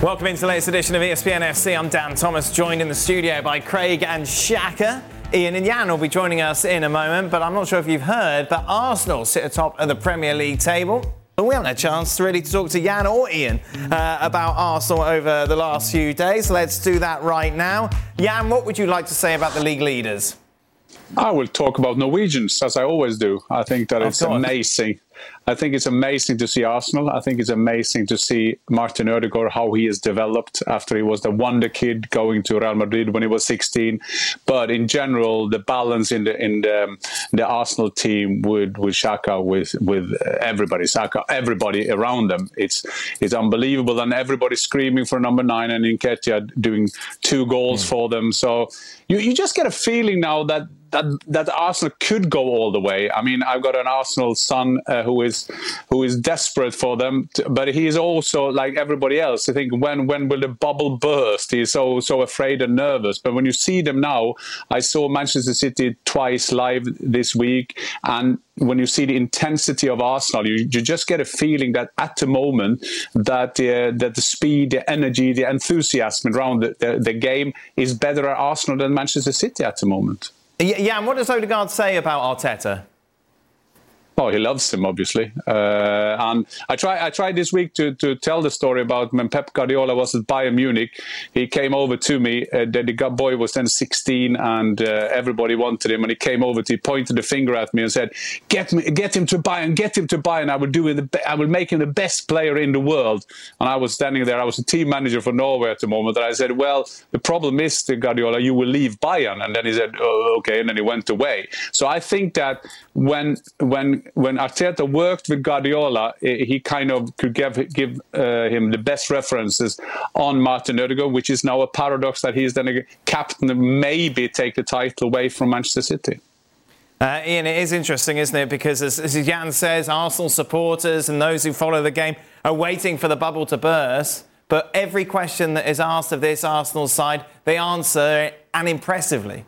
Welcome into the latest edition of ESPN FC. I'm Dan Thomas, joined in the studio by Craig and Shaka. Ian and Jan will be joining us in a moment, but I'm not sure if you've heard, but Arsenal sit atop of the Premier League table. But we haven't had a chance to really to talk to Jan or Ian uh, about Arsenal over the last few days. Let's do that right now. Jan, what would you like to say about the league leaders? I will talk about Norwegians as I always do. I think that it's amazing I think it's amazing to see Arsenal. I think it's amazing to see Martin Odegaard how he has developed after he was the wonder kid going to Real Madrid when he was 16. But in general, the balance in the in the, the Arsenal team with with Xhaka with with everybody, Saka, everybody around them, it's it's unbelievable, and everybody screaming for number nine and Nketiah doing two goals mm. for them. So you you just get a feeling now that that that Arsenal could go all the way. I mean, I've got an Arsenal son uh, who is who is desperate for them, to, but he is also like everybody else. I think when when will the bubble burst? He's so so afraid and nervous. But when you see them now, I saw Manchester City twice live this week, and when you see the intensity of Arsenal, you, you just get a feeling that at the moment that uh, that the speed, the energy, the enthusiasm around the, the, the game is better at Arsenal than Manchester City at the moment. Yeah, and what does Odegaard say about Arteta? Oh, he loves him, obviously. Uh, and I try, I tried this week to, to tell the story about when Pep Guardiola was at Bayern Munich. He came over to me. Uh, the, the boy was then 16, and uh, everybody wanted him. And he came over to, he pointed the finger at me and said, "Get me, get him to Bayern, get him to Bayern. I will do the, I will make him the best player in the world." And I was standing there. I was a team manager for Norway at the moment, and I said, "Well, the problem is, the Guardiola, you will leave Bayern." And then he said, oh, "Okay," and then he went away. So I think that when when when Arteta worked with Guardiola, he kind of could give give uh, him the best references on Martin Odegaard, which is now a paradox that he's then a captain, and maybe take the title away from Manchester City. Uh, Ian, it is interesting, isn't it? Because as, as Jan says, Arsenal supporters and those who follow the game are waiting for the bubble to burst. But every question that is asked of this Arsenal side, they answer it and impressively.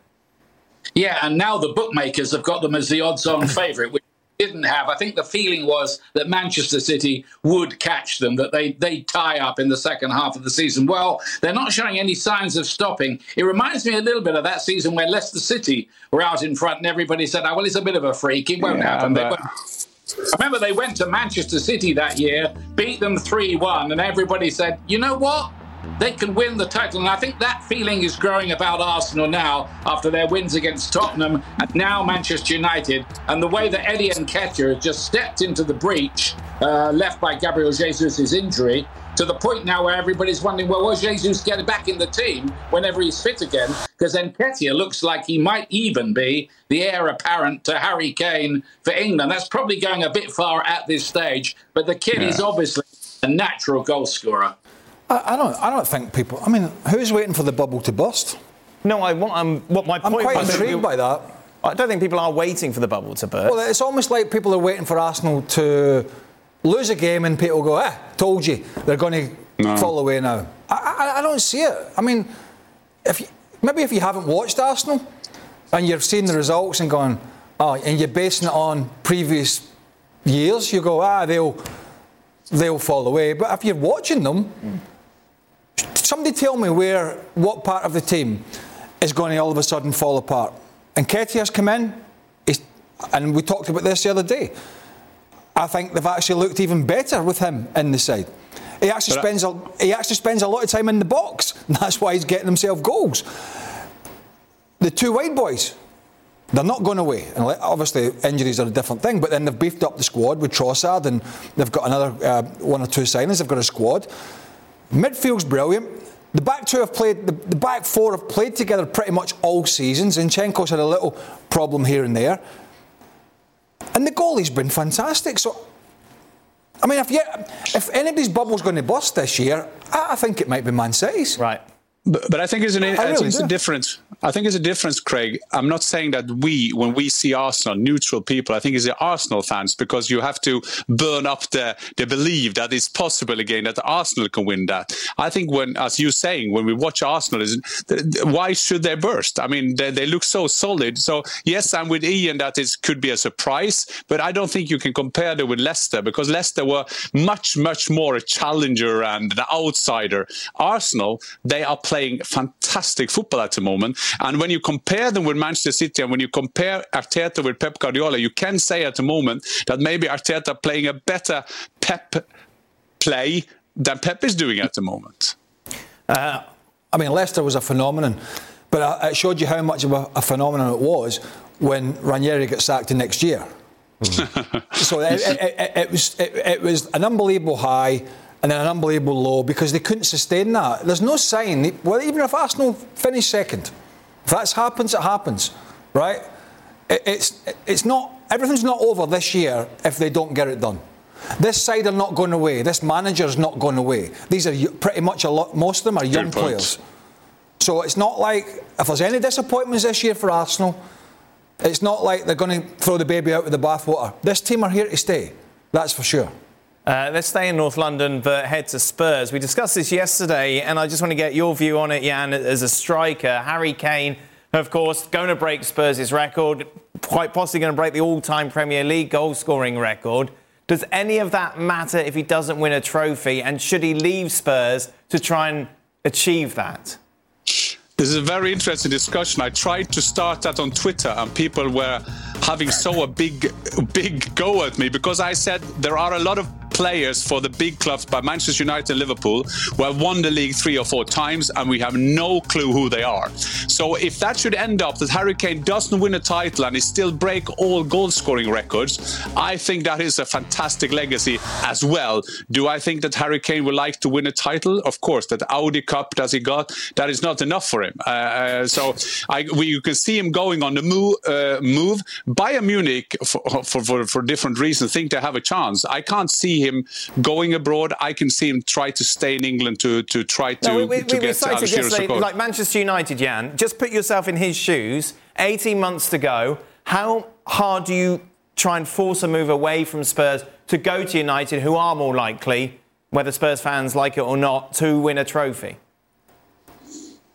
Yeah, and now the bookmakers have got them as the odds-on favourite, which didn't have. I think the feeling was that Manchester City would catch them, that they they tie up in the second half of the season. Well, they're not showing any signs of stopping. It reminds me a little bit of that season where Leicester City were out in front and everybody said, "Oh well, it's a bit of a freak. It won't yeah, happen." They won't. Remember, they went to Manchester City that year, beat them 3 1, and everybody said, you know what? They can win the title. And I think that feeling is growing about Arsenal now after their wins against Tottenham and now Manchester United. And the way that Eddie Nketiah has just stepped into the breach uh, left by Gabriel Jesus' injury to the point now where everybody's wondering, well, will Jesus get back in the team whenever he's fit again? Because Nketiah looks like he might even be the heir apparent to Harry Kane for England. That's probably going a bit far at this stage, but the kid yeah. is obviously a natural goal scorer. I, I, don't. I don't think people. I mean, who's waiting for the bubble to burst? No, I want. Um, what my I'm point. I'm quite intrigued by that. I don't think people are waiting for the bubble to burst. Well, it's almost like people are waiting for Arsenal to lose a game and people go, "Eh, told you they're going to no. fall away now." I, I, I, don't see it. I mean, if you, maybe if you haven't watched Arsenal and you've seen the results and gone, "Oh," and you're basing it on previous years, you go, "Ah, they'll they'll fall away." But if you're watching them. Somebody tell me where, what part of the team is going to all of a sudden fall apart. And Nketiah's come in, and we talked about this the other day. I think they've actually looked even better with him in the side. He actually but spends a, he actually spends a lot of time in the box. That's why he's getting himself goals. The two wide boys, they're not going away. And obviously, injuries are a different thing. But then they've beefed up the squad with Trossard, and they've got another uh, one or two signings. They've got a squad. Midfield's brilliant. The back two have played, the, the back four have played together pretty much all seasons. Zinchenko's had a little problem here and there. And the goalie's been fantastic. So I mean, if you, if anybody's bubble's going to bust this year, I, I think it might be Man City's. Right. But, but I think it's, an, I really it's a difference. I think it's a difference, Craig. I'm not saying that we, when we see Arsenal, neutral people, I think it's the Arsenal fans because you have to burn up the, the belief that it's possible again that Arsenal can win that. I think when, as you're saying, when we watch Arsenal, is why should they burst? I mean, they, they look so solid. So yes, I'm with Ian that it could be a surprise, but I don't think you can compare them with Leicester because Leicester were much, much more a challenger and an outsider. Arsenal, they are playing fantastic football at the moment. And when you compare them with Manchester City and when you compare Arteta with Pep Guardiola, you can say at the moment that maybe Arteta playing a better Pep play than Pep is doing at the moment. Uh, I mean, Leicester was a phenomenon, but it showed you how much of a, a phenomenon it was when Ranieri got sacked the next year. Mm. so it, it, it, it was it, was an unbelievable high and then an unbelievable low because they couldn't sustain that. There's no sign, well, even if Arsenal finish second, if that happens, it happens, right? It, it's, it's not, everything's not over this year if they don't get it done. This side are not going away. This manager's not going away. These are pretty much a lot, most of them are young players. So it's not like, if there's any disappointments this year for Arsenal, it's not like they're going to throw the baby out with the bathwater. This team are here to stay, that's for sure. Uh, let's stay in North London, but head to Spurs. We discussed this yesterday, and I just want to get your view on it, Jan, as a striker. Harry Kane, of course, going to break Spurs' record, quite possibly going to break the all time Premier League goal scoring record. Does any of that matter if he doesn't win a trophy? And should he leave Spurs to try and achieve that? This is a very interesting discussion. I tried to start that on Twitter, and people were having so a big, big go at me because I said there are a lot of players for the big clubs by Manchester United and Liverpool who have won the league three or four times and we have no clue who they are. So if that should end up that Harry Kane doesn't win a title and he still break all goal scoring records, I think that is a fantastic legacy as well. Do I think that Harry Kane would like to win a title? Of course, that Audi Cup does he got, that is not enough for him. Uh, uh so I, we, you can see him going on the move. Uh, move. Bayern Munich, for, for, for, for different reasons, think they have a chance. I can't see him going abroad. I can see him try to stay in England to, to try to, no, we, to we, get we yesterday, Like Manchester United, Jan, just put yourself in his shoes. 18 months to go. How hard do you try and force a move away from Spurs to go to United, who are more likely, whether Spurs fans like it or not, to win a trophy?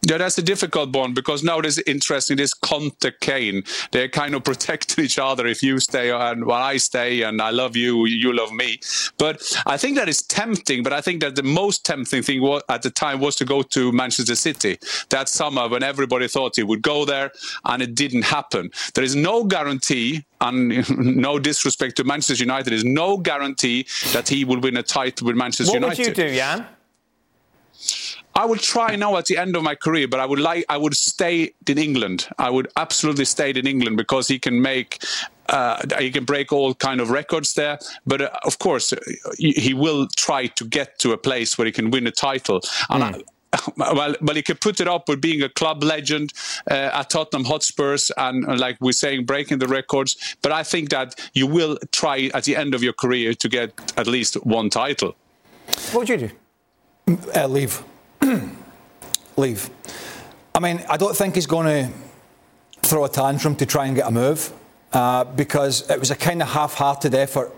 Yeah, that's a difficult one because now there's interesting. This Conte Kane, they're kind of protecting each other. If you stay and while I stay, and I love you, you love me. But I think that is tempting. But I think that the most tempting thing was, at the time was to go to Manchester City that summer when everybody thought he would go there, and it didn't happen. There is no guarantee and no disrespect to Manchester United, there is no guarantee that he will win a title with Manchester what United. What would you do, Jan? I would try now at the end of my career, but I would like I would stay in England. I would absolutely stay in England because he can make uh, he can break all kind of records there. But uh, of course, he will try to get to a place where he can win a title. And mm. I, well, well, he could put it up with being a club legend uh, at Tottenham Hotspurs and, uh, like we're saying, breaking the records. But I think that you will try at the end of your career to get at least one title. What would you do? Uh, leave. leave. I mean, I don't think he's going to throw a tantrum to try and get a move uh, because it was a kind of half-hearted effort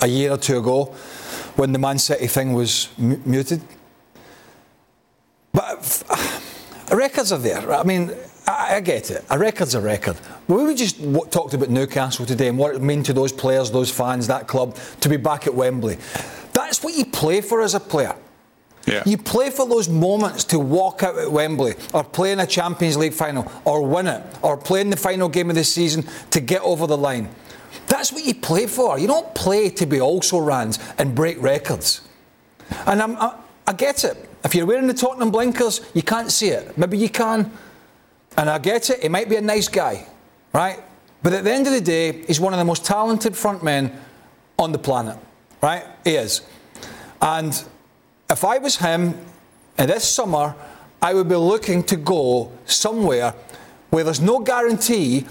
a year or two ago when the Man City thing was m- muted. But uh, records are there. I mean, I, I, get it. A record's a record. We just w- talked about Newcastle today and what it meant to those players, those fans, that club to be back at Wembley. That's what you play for as a player. Yeah. You play for those moments to walk out at Wembley or play in a Champions League final or win it or play in the final game of the season to get over the line. That's what you play for. You don't play to be also rans and break records. And I, I get it. If you're wearing the Tottenham blinkers, you can't see it. Maybe you can. And I get it. He might be a nice guy, right? But at the end of the day, he's one of the most talented front men on the planet, right? He is. And if I was him, and this summer, I would be looking to go somewhere where there's no guarantee,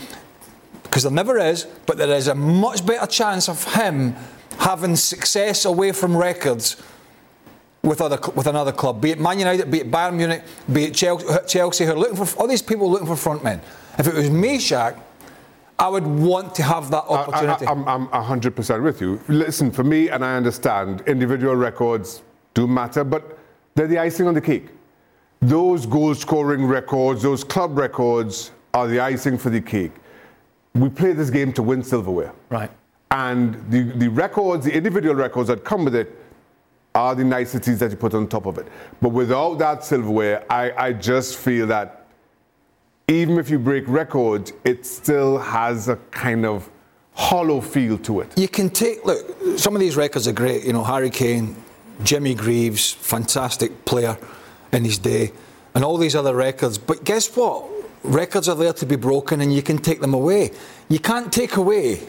because there never is, but there is a much better chance of him having success away from records with other with another club, be it Man United, be it Bayern Munich, be it Chelsea, who are looking for all these people looking for front men. If it was me, Shaq, I would want to have that opportunity. I, am I'm 100% with you. Listen, for me, and I understand, individual records do matter, but they're the icing on the cake. Those goal scoring records, those club records, are the icing for the cake. We play this game to win silverware. Right. And the, the records, the individual records that come with it, are the niceties that you put on top of it. But without that silverware, I, I just feel that even if you break records, it still has a kind of hollow feel to it. You can take, look, some of these records are great. You know, Harry Kane, Jimmy Greaves, fantastic player in his day, and all these other records. But guess what? Records are there to be broken and you can take them away. You can't take away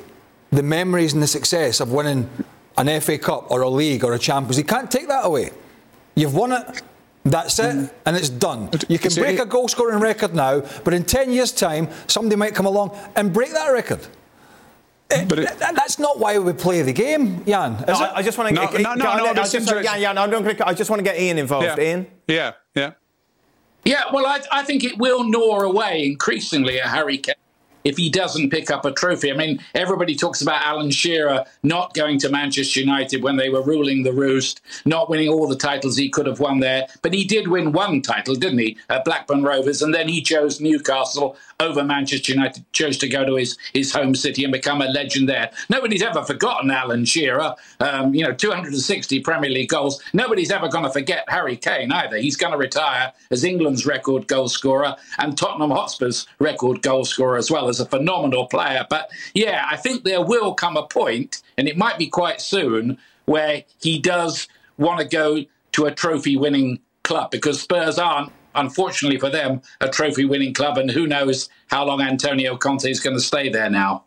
the memories and the success of winning an FA Cup or a league or a Champions. You can't take that away. You've won it. That's it, and it's done. You can break a goal scoring record now, but in 10 years' time, somebody might come along and break that record. Eh, but it, that's not why we play the game, Jan. No, I, I, just want to no, get, no, no, no, no, just, Jan, Jan, I, don't, I just want to get Ian involved. Yeah. Ian? Yeah, yeah. Yeah, well, I, I think it will gnaw away increasingly at Harry Kane if he doesn't pick up a trophy. I mean, everybody talks about Alan Shearer not going to Manchester United when they were ruling the roost, not winning all the titles he could have won there. But he did win one title, didn't he, at Blackburn Rovers? And then he chose Newcastle over Manchester United, chose to go to his, his home city and become a legend there. Nobody's ever forgotten Alan Shearer. Um, you know, 260 Premier League goals. Nobody's ever going to forget Harry Kane either. He's going to retire as England's record goal scorer and Tottenham Hotspur's record goal scorer as well as a phenomenal player. But yeah, I think there will come a point, and it might be quite soon, where he does want to go to a trophy winning club because Spurs aren't unfortunately for them, a trophy winning club. And who knows how long Antonio Conte is going to stay there now.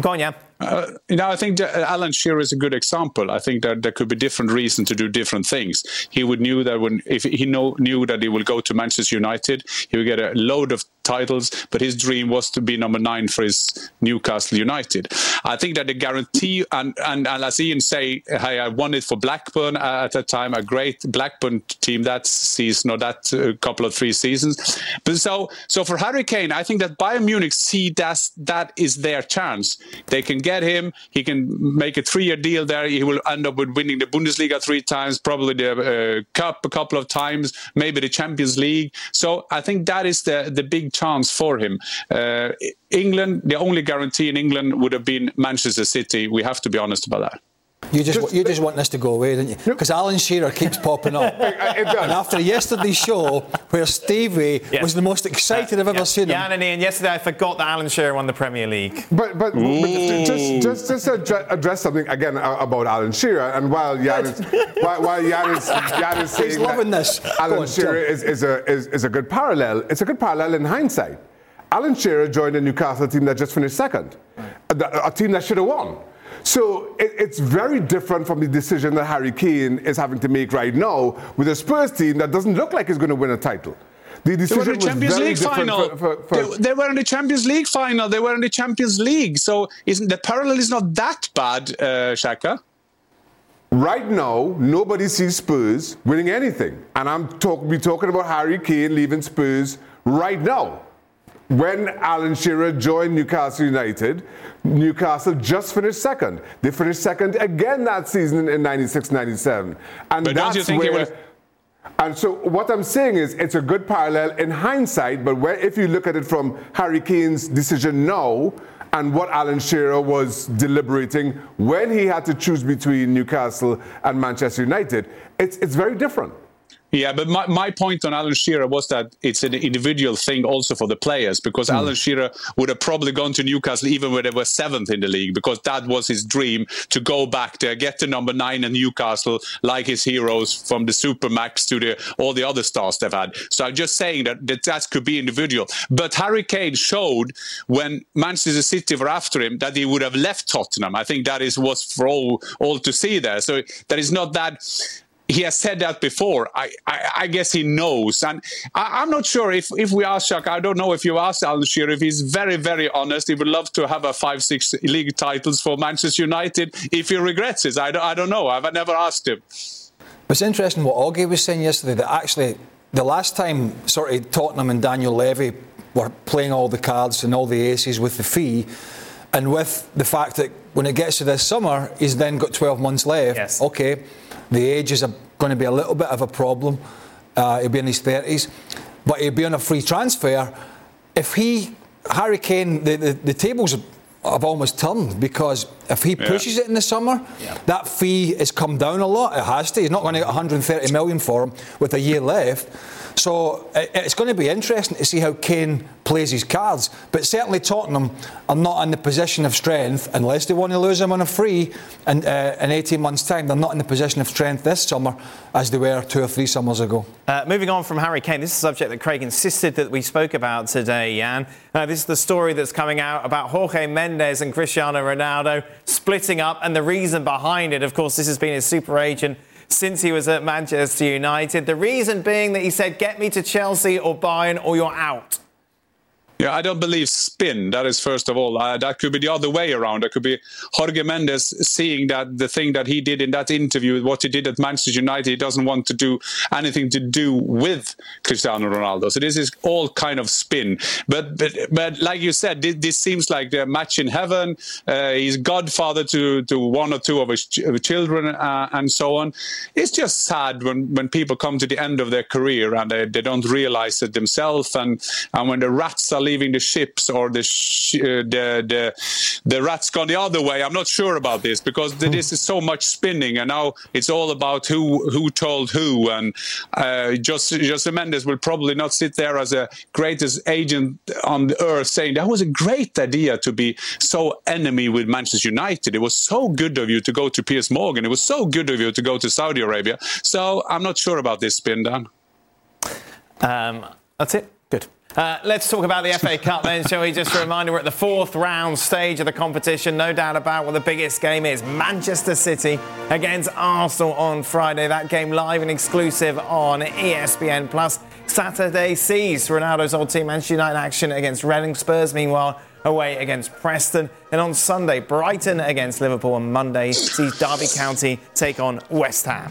Go on, yeah. Uh, you know, I think Alan Shearer is a good example. I think that there could be different reasons to do different things. He would knew that when if he know, knew that he will go to Manchester United, he would get a load of titles, but his dream was to be number nine for his Newcastle United. I think that the guarantee, and, and, and as Ian say, hey, I won it for Blackburn at that time, a great Blackburn team that season or that uh, couple of three seasons. But so, so for Harry Kane, I think that Bayern Munich see that that is their chance. They can get him. He can make a three-year deal there. He will end up with winning the Bundesliga three times, probably the uh, cup a couple of times, maybe the Champions League. So I think that is the the big chance for him. Uh, England, the only guarantee in England would have been Manchester City. We have to be honest about that. You just, just you just want this to go away, don't you? Because Alan Shearer keeps popping up. and after yesterday's show, where Stevie yes. was the most excited uh, I've ever yes. seen him. Yeah, and Ian, yesterday I forgot that Alan Shearer won the Premier League. But but, but just just just address something again about Alan Shearer. And while Jan is while, while Jan is, Jan is saying He's loving this. Alan on, Shearer is, is a is, is a good parallel. It's a good parallel in hindsight. Alan Shearer joined a Newcastle team that just finished second, a, a team that should have won. So it, it's very different from the decision that Harry Kane is having to make right now with a Spurs team that doesn't look like it's going to win a title. The decision they were in the Champions League final. For, for, for they, they, were in the Champions League final. They were in the Champions League. So the parallel is not that bad, uh, Shaka. Right now, nobody sees Spurs winning anything. And I'm talk, be talking about Harry Kane leaving Spurs right now when Alan Shearer joined Newcastle United, Newcastle just finished second. They finished second again that season in 96 97. And but that's where. And so what I'm saying is it's a good parallel in hindsight, but where, if you look at it from Harry Kane's decision now and what Alan Shearer was deliberating when he had to choose between Newcastle and Manchester United, it's, it's very different. Yeah, but my, my point on Alan Shearer was that it's an individual thing also for the players because mm. Alan Shearer would have probably gone to Newcastle even when they were seventh in the league because that was his dream to go back there, get the number nine in Newcastle like his heroes from the Supermax to the all the other stars they've had. So I'm just saying that that, that could be individual. But Harry Kane showed when Manchester City were after him that he would have left Tottenham. I think that is was for all all to see there. So that is not that he has said that before. I, I, I guess he knows. And I, am not sure if, if we ask Chuck, I don't know if you asked Alan Shearer if he's very, very honest. He would love to have a five, six league titles for Manchester United. If he regrets it, I don't, I don't know. I've never asked him. It's interesting what Augie was saying yesterday that actually the last time sort of Tottenham and Daniel Levy were playing all the cards and all the aces with the fee, and with the fact that when it gets to this summer, he's then got 12 months left. Yes. Okay, the age is going to be a little bit of a problem. Uh, he'll be in his 30s, but he'll be on a free transfer. If he, Harry Kane, the, the, the tables have almost turned because if he pushes yeah. it in the summer, yeah. that fee has come down a lot. It has to. He's not going to get 130 million for him with a year left. So it's going to be interesting to see how Kane plays his cards. But certainly Tottenham are not in the position of strength unless they want to lose him on a free and, uh, in 18 months' time. They're not in the position of strength this summer as they were two or three summers ago. Uh, moving on from Harry Kane, this is a subject that Craig insisted that we spoke about today, Jan. Uh, this is the story that's coming out about Jorge Mendes and Cristiano Ronaldo splitting up, and the reason behind it, of course, this has been his super agent since he was at Manchester United. The reason being that he said, get me to Chelsea or Bayern or you're out. Yeah, I don't believe spin. That is first of all. Uh, that could be the other way around. That could be Jorge Mendes seeing that the thing that he did in that interview, what he did at Manchester United, he doesn't want to do anything to do with Cristiano Ronaldo. So this is all kind of spin. But but, but like you said, this, this seems like the match in heaven. Uh, he's godfather to to one or two of his ch- children uh, and so on. It's just sad when when people come to the end of their career and they, they don't realize it themselves, and and when the rats are leaving the ships or the sh- uh, the, the the rats gone the other way. I'm not sure about this because this is so much spinning, and now it's all about who who told who. And uh, Jose Mendes will probably not sit there as a greatest agent on the earth saying that was a great idea to be so enemy with Manchester United. It was so good of you to go to Piers Morgan. It was so good of you to go to Saudi Arabia. So I'm not sure about this spin, Dan. Um, that's it. Uh, let's talk about the FA Cup then, shall we? Just a reminder, we're at the fourth round stage of the competition. No doubt about what the biggest game is. Manchester City against Arsenal on Friday. That game live and exclusive on ESPN Plus. Saturday sees Ronaldo's old team Manchester United action against Reading Spurs. Meanwhile, away against Preston. And on Sunday, Brighton against Liverpool. On Monday sees Derby County take on West Ham.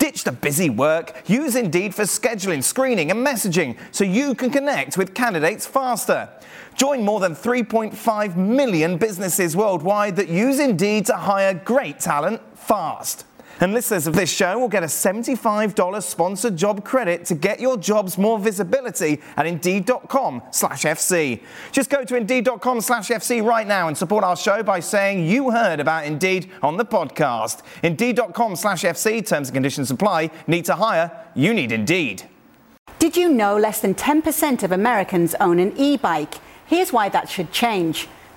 Ditch the busy work. Use Indeed for scheduling, screening, and messaging so you can connect with candidates faster. Join more than 3.5 million businesses worldwide that use Indeed to hire great talent fast. And listeners of this show will get a $75 sponsored job credit to get your jobs more visibility at Indeed.com slash FC. Just go to Indeed.com slash FC right now and support our show by saying you heard about Indeed on the podcast. Indeed.com slash FC, terms and conditions apply. Need to hire? You need Indeed. Did you know less than 10% of Americans own an e-bike? Here's why that should change.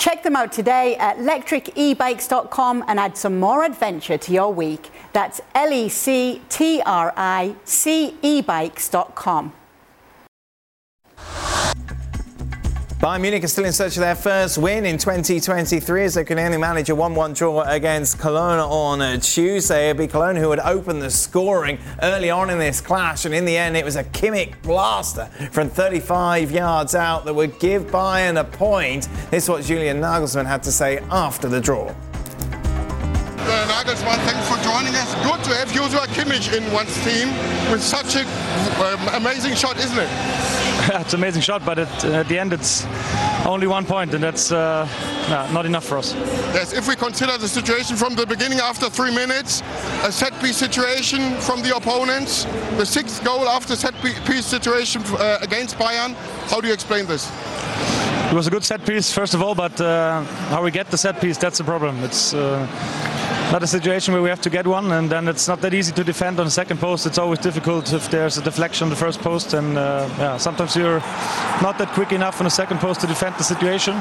Check them out today at lectricebikes.com and add some more adventure to your week. That's L E C T R I C E bikes.com. Bayern Munich are still in search of their first win in 2023 as they can only manage a 1-1 draw against Cologne on Tuesday. It'd be Cologne who would open the scoring early on in this clash, and in the end, it was a Kimmich blaster from 35 yards out that would give Bayern a point. This is what Julian Nagelsmann had to say after the draw. Uh, Nagelsmann, thanks for joining us. Good to have Joshua Kimmich in one's team with such an um, amazing shot, isn't it? it's an amazing shot, but it, at the end it's only one point, and that's uh, not enough for us. Yes, if we consider the situation from the beginning after three minutes, a set piece situation from the opponents, the sixth goal after set piece situation uh, against Bayern, how do you explain this? It was a good set piece, first of all, but uh, how we get the set piece, that's the problem. It's uh, not a situation where we have to get one, and then it's not that easy to defend on the second post. It's always difficult if there's a deflection on the first post, and uh, yeah, sometimes you're not that quick enough on the second post to defend the situation.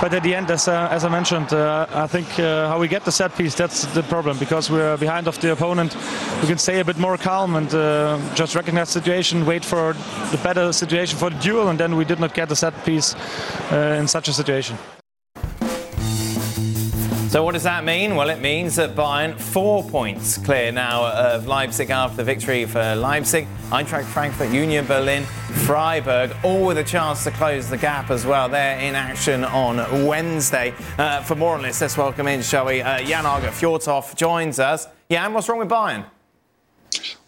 But at the end, as, uh, as I mentioned, uh, I think uh, how we get the set piece that's the problem because we're behind of the opponent. We can stay a bit more calm and uh, just recognize the situation, wait for the better situation for the duel, and then we did not get the set piece uh, in such a situation. So what does that mean? Well, it means that Bayern four points clear now of Leipzig after the victory for Leipzig, Eintracht Frankfurt, Union Berlin, Freiburg, all with a chance to close the gap as well. They're in action on Wednesday. Uh, for more on this, let's welcome in, shall we? Uh, Jan Åge Fjørtoft joins us. Jan, what's wrong with Bayern?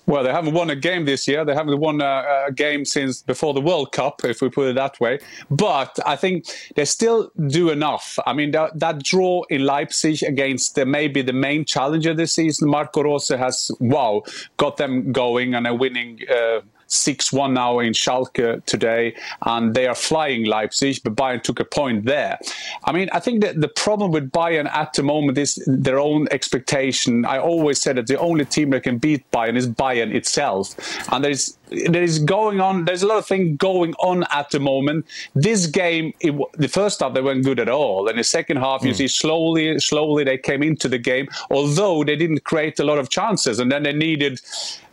Well, they haven't won a game this year. They haven't won a, a, game since before the World Cup, if we put it that way. But I think they still do enough. I mean, that, that draw in Leipzig against the, maybe the main challenger this season, Marco Rose, has, wow, got them going and are winning. Uh, 6-1 now in Schalke today, and they are flying Leipzig, but Bayern took a point there. I mean, I think that the problem with Bayern at the moment is their own expectation. I always said that the only team that can beat Bayern is Bayern itself, and there is there is going on. There's a lot of things going on at the moment. This game, it, the first half they weren't good at all, and the second half, mm. you hmm. see slowly, slowly they came into the game. Although they didn't create a lot of chances, and then they needed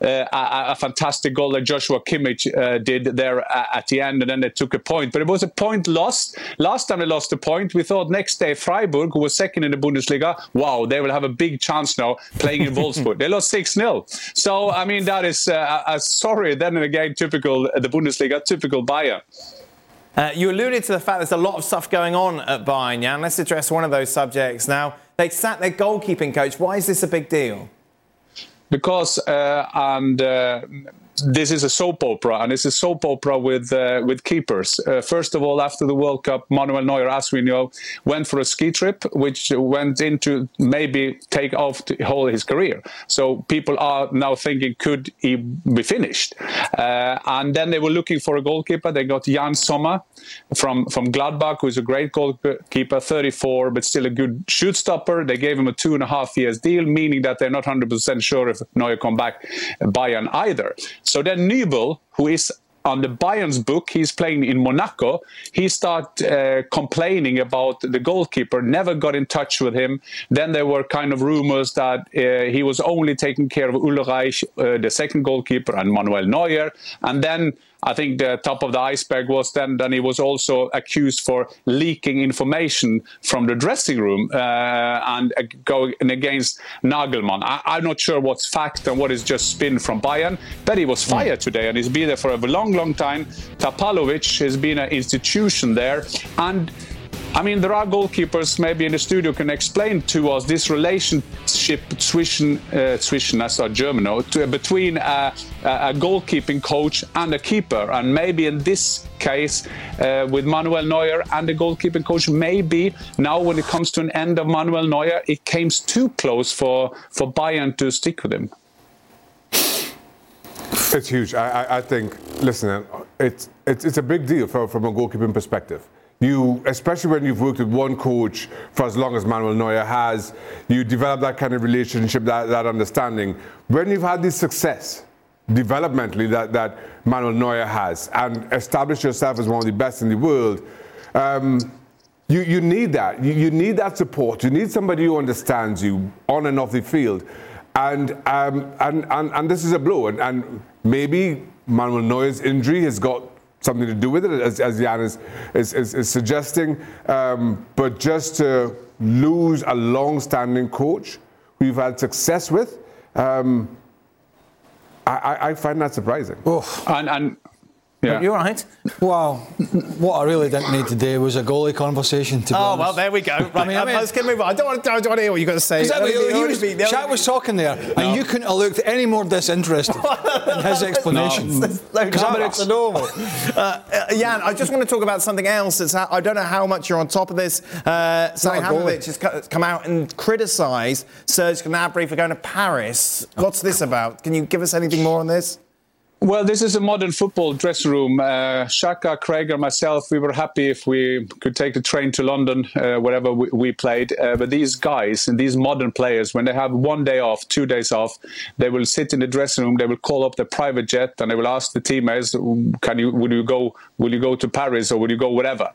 uh, a, a, fantastic goal that Joshua Kimmich uh, did there at the end, and then they took a point. But it was a point lost. Last time they lost a point, we thought next day Freiburg, who was second in the Bundesliga, wow, they will have a big chance now playing in Wolfsburg. they lost six 0 So I mean that is uh, sorry then again, typical uh, the Bundesliga, typical Bayern. Uh, you alluded to the fact there's a lot of stuff going on at Bayern, Jan. Let's address one of those subjects now. They sat their goalkeeping coach. Why is this a big deal? Because, uh, and uh, this is a soap opera, and it's a soap opera with uh, with keepers. Uh, first of all, after the World Cup, Manuel Neuer, as we know, went for a ski trip, which went into maybe take off whole his career. So people are now thinking, could he be finished? Uh, and then they were looking for a goalkeeper. They got Yann Sommer from from Gladbach, who's a great goalkeeper, 34, but still a good shoot stopper. They gave him a two and a half years deal, meaning that they're not 100% sure if Neuer come back Bayern either. So then Nübel, who is on the Bayern's book, he's playing in Monaco. He started uh, complaining about the goalkeeper, never got in touch with him. Then there were kind of rumors that uh, he was only taking care of Ulreich, uh, the second goalkeeper, and Manuel Neuer. And then I think the top of the iceberg was then then he was also accused for leaking information from the dressing room uh, and uh, going against Nagelsmann. I, am not sure what's fact and what is just spin from Bayern, but he was hmm. fired today and he's been there for a long, long time. Tapalovic has been an institution there and I mean, there are goalkeepers maybe in the studio can explain to us this relationship zwischen, uh, zwischen that's our German, no, to, between a, a, goalkeeping coach and a keeper. And maybe in this case, uh, with Manuel Neuer and the goalkeeping coach, maybe now when it comes to an end of Manuel Neuer, it came too close for, for Bayern to stick with him. It's huge. I, I, I think, listen, it's, it's, it's a big deal for, from a goalkeeping perspective you, especially when you've worked with one coach for as long as Manuel Neuer has, you develop that kind of relationship, that, that understanding. When you've had this success developmentally that, that Manuel Neuer has and established yourself as one of the best in the world, um, you, you need that. You, you need that support. You need somebody who understands you on and off the field. And, um, and, and, and this is a blow. And, and maybe Manuel Neuer's injury has got something to do with it, as, as Jan is, is, is, is suggesting. Um, but just to lose a long-standing coach who you've had success with, um, I, I, find that surprising. And, and Yeah. You're right. Well, what I really didn't need today was a goalie conversation. To be oh honest. well, there we go. Right, I mean, I mean, let's get move on. I don't want to, I don't want to hear what you got to say. Exactly. He, he was, be, Shaq was talking there, no. and you couldn't have looked any more disinterested in his explanation. no, no, back to normal. Uh, uh, Jan, I just want to talk about something else. It's, I don't know how much you're on top of this. Uh, Salihamidzic has come out and criticised Serge Gnabry for going to Paris. What's this about? Can you give us anything more on this? Well, this is a modern football dressing room. Uh, Shaka, Craig, and myself, we were happy if we could take the train to London, uh, wherever we, we played. Uh, but these guys and these modern players, when they have one day off, two days off, they will sit in the dressing room. They will call up the private jet and they will ask the teammates, "Can you? Will you go? Will you go to Paris or will you go whatever?"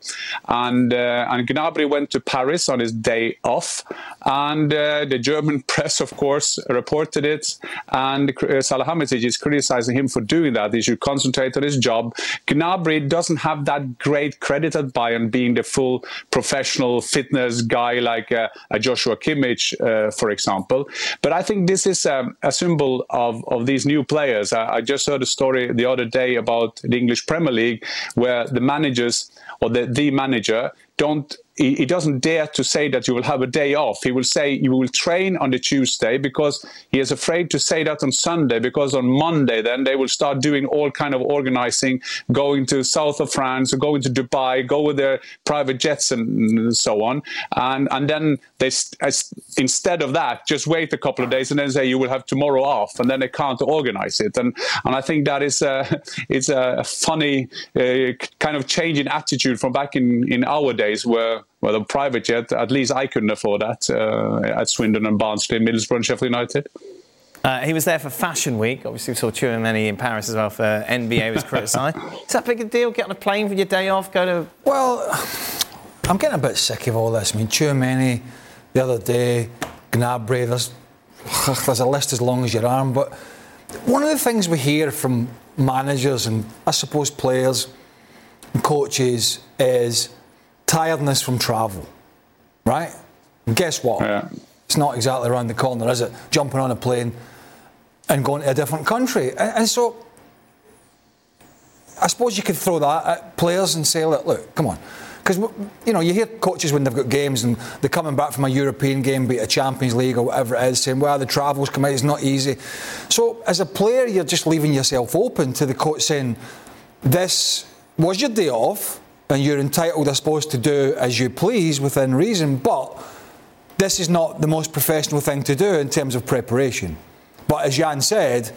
And uh, and Gnabry went to Paris on his day off, and uh, the German press, of course, reported it. And uh, Salihamidzic is criticizing him for doing that. He should concentrate on his job. Gnabry doesn't have that great credit at Bayern being the full professional fitness guy like uh, a Joshua Kimmich, uh, for example. But I think this is um, a symbol of, of these new players. I, I just heard a story the other day about the English Premier League where the managers or the, the manager don't he, he, doesn't dare to say that you will have a day off. He will say you will train on the Tuesday because he is afraid to say that on Sunday because on Monday then they will start doing all kind of organizing, going to south of France, going to Dubai, go with their private jets and so on, and and then they instead of that just wait a couple of days and then say you will have tomorrow off, and then they can't organize it, and and I think that is a it's a funny uh, kind of change in attitude from back in in our days where well, a private jet, at least I couldn't afford that uh, at Swindon and Barnsley, Middlesbrough and Sheffield United. Uh, he was there for Fashion Week. Obviously, we saw Tchouameni in Paris as well for NBA was criticised. Is that big a deal? Get on a plane for your day off? Go to. Well, I'm getting a bit sick of all this. I mean, Tchouameni the other day, Gnabry, there's, there's a list as long as your arm. But one of the things we hear from managers and I suppose players and coaches is tiredness from travel, right? And guess what? Yeah. It's not exactly around the corner, is it? Jumping on a plane and going to a different country. And, and so I suppose you could throw that at players and say, look, look come on. Because, you know, you hear coaches when they've got games and they're coming back from a European game, be it a Champions League or whatever it is, saying, well, the travel's come out, it's not easy. So, as a player, you're just leaving yourself open to the coach saying, this was your day off, and you're entitled, I suppose, to do as you please within reason, but this is not the most professional thing to do in terms of preparation. But as Jan said,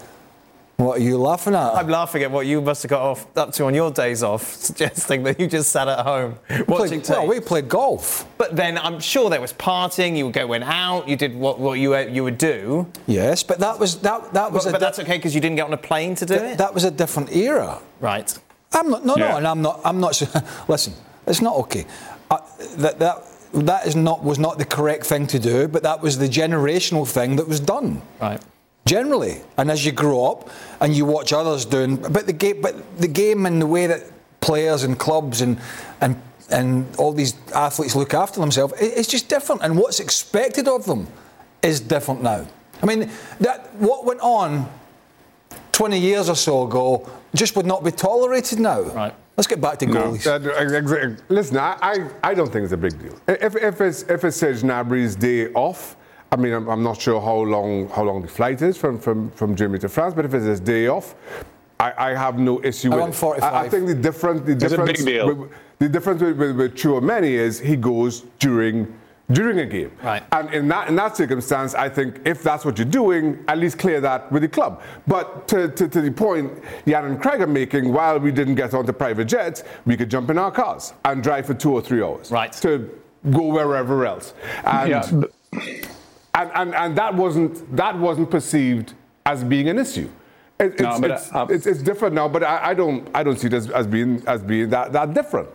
what are you laughing at? I'm laughing at what you must have got off up to on your days off, suggesting that you just sat at home watching played, Well, we played golf. But then I'm sure there was partying. You would go went out. You did what, what you you would do. Yes, but that was that that was. But, but that's okay because you didn't get on a plane to do th- it. That was a different era. Right. I'm not. No, yeah. no, and I'm not. I'm not. Listen, it's not okay. Uh, that that that is not was not the correct thing to do, but that was the generational thing that was done. Right. Generally, and as you grow up and you watch others doing, but the game, but the game and the way that players and clubs and and and all these athletes look after themselves, it's just different. And what's expected of them is different now. I mean, that what went on 20 years or so ago just would not be tolerated now. Right. Let's get back to goalies. No. listen, I, I, I, don't think it's a big deal. If, if it's if it's Serge Gnabry's day off, I mean, I'm, I'm, not sure how long how long the flight is from, from, from Germany to France, but if it's his day off, I, I have no issue Around with it. I, I think the difference the it's difference a big deal. With, the difference with, with, with Tchouameni is he goes during during a game. Right. And in that in that circumstance, I think if that's what you're doing, at least clear that with the club. But to, to, to the point Jan and Craig are making, while we didn't get onto private jets, we could jump in our cars and drive for two or three hours. Right. To go wherever else. And, yeah. and, and, and that wasn't that wasn't perceived as being an issue. It, it's, no, it's, uh, it's, it's, different now, but I, I, don't I don't see it as, as being as being that, that different.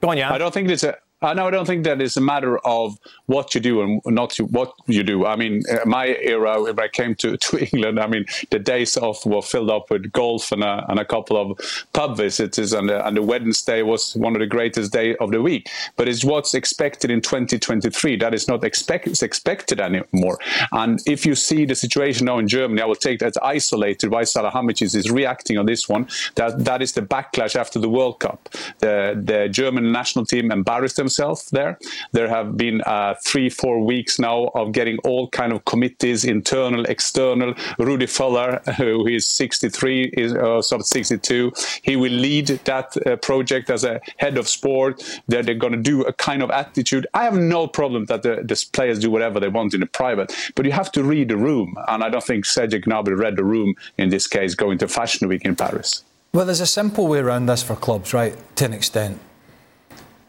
Go on, yeah. I don't think it's a Uh, no, I don't think that it's a matter of what you do and not what you do. I mean, uh, my era, when I came to, to England, I mean, the days off were filled up with golf and a, and a couple of pub visits, and the, and the Wednesday was one of the greatest days of the week. But it's what's expected in 2023. That is not expect, expected anymore. And if you see the situation now in Germany, I will take that isolated why Salihamidzic is reacting on this one. That that is the backlash after the World Cup. The the German national team embarrassed themselves there. There have been uh, three, four weeks now of getting all kind of committees, internal, external. Rudi Völler, who is 63, is uh, sort of 62, he will lead that uh, project as a head of sport. That they're going to do a kind of attitude. I have no problem that the, the, players do whatever they want in the private, but you have to read the room, and I don't think Serge Gnabry read the room in this case, going to Fashion Week in Paris. Well, there's a simple way around this for clubs, right? To an extent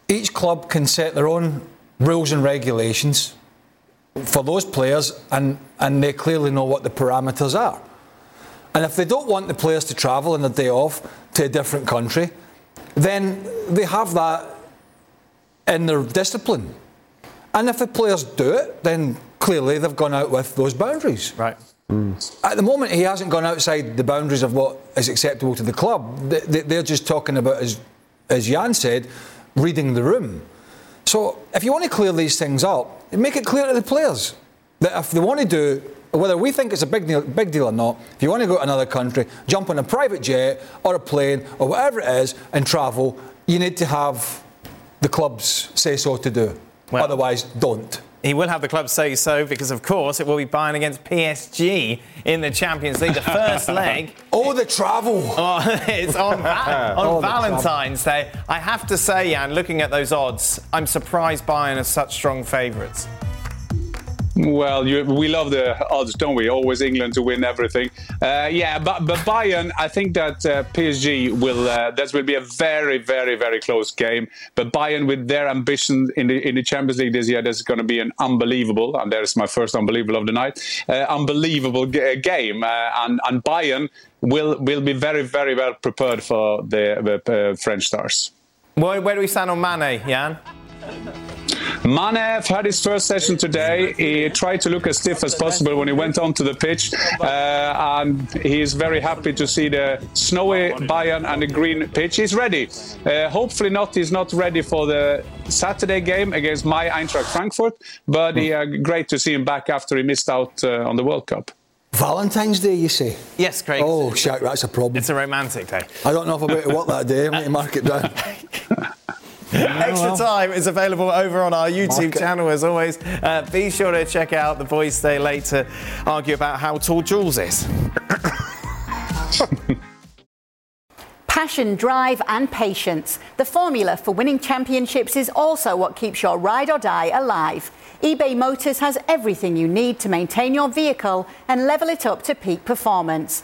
each club can set their own rules and regulations for those players, and, and they clearly know what the parameters are. And if they don't want the players to travel on a day off to a different country, then they have that in their discipline. And if the players do it, then clearly they've gone out with those boundaries. Right. Mm. At the moment, he hasn't gone outside the boundaries of what is acceptable to the club. They're just talking about, as, as Jan said, reading the room. So if you want to clear these things up, make it clear to the players that if they want to do, whether we think it's a big deal, big deal or not, if you want to go to another country, jump on a private jet or a plane or whatever it is and travel, you need to have the clubs say so to do. Well, Otherwise, don't. He will have the club say so because, of course, it will be Bayern against PSG in the Champions League. The first leg. Oh, the travel. Oh, it's on, on oh, Valentine's Day. I have to say, Jan, looking at those odds, I'm surprised Bayern are such strong favourites. Well, you, we love the odds, don't we? Always England to win everything. Uh, yeah, but, but Bayern, I think that uh, PSG will. Uh, that will be a very, very, very close game. But Bayern, with their ambition in the in the Champions League this year, that's going to be an unbelievable. And there's my first unbelievable of the night. Uh, unbelievable g- game, uh, and and Bayern will will be very, very well prepared for the, uh, French stars. Where, where do we stand on Mane, Jan? Mane had his first session today. He tried to look as stiff as possible when he went onto the pitch, uh, and he's very happy to see the snowy Bayern and the green pitch. He's ready. Uh, hopefully not. He's not ready for the Saturday game against my Eintracht Frankfurt, but he, uh, great to see him back after he missed out uh, on the World Cup. Valentine's Day, you say? Yes, Craig. Oh, shit, that's a problem. It's a romantic day. I don't know if I'm about to work that day. I'm going to mark it down. Extra time is available over on our YouTube channel as always. Uh, be sure to check out the boys stay late to argue about how tall Jules is. Passion, drive, and patience. The formula for winning championships is also what keeps your ride or die alive. eBay Motors has everything you need to maintain your vehicle and level it up to peak performance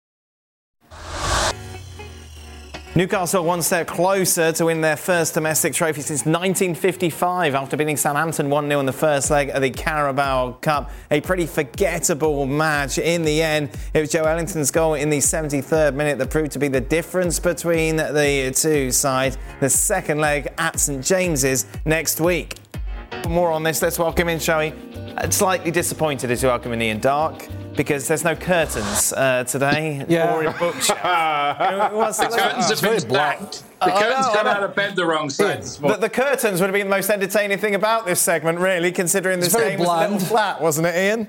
Newcastle one step closer to win their first domestic trophy since 1955 after beating Southampton 1 0 in the first leg of the Carabao Cup. A pretty forgettable match in the end. It was Joelinton's goal in the 73rd minute that proved to be the difference between the two sides. The second leg at St James's next week. For more on this, let's welcome in, shall we? slightly disappointed as you are in Ian Darke because there's no curtains uh, today Yeah. or in bookshelf. What's The curtains have been very black. stacked. The Oh, curtains no, got no. out of bed the wrong side the, the curtains would have been the most entertaining thing about this segment, really, considering this very game was a little bland. flat, wasn't it, Ian?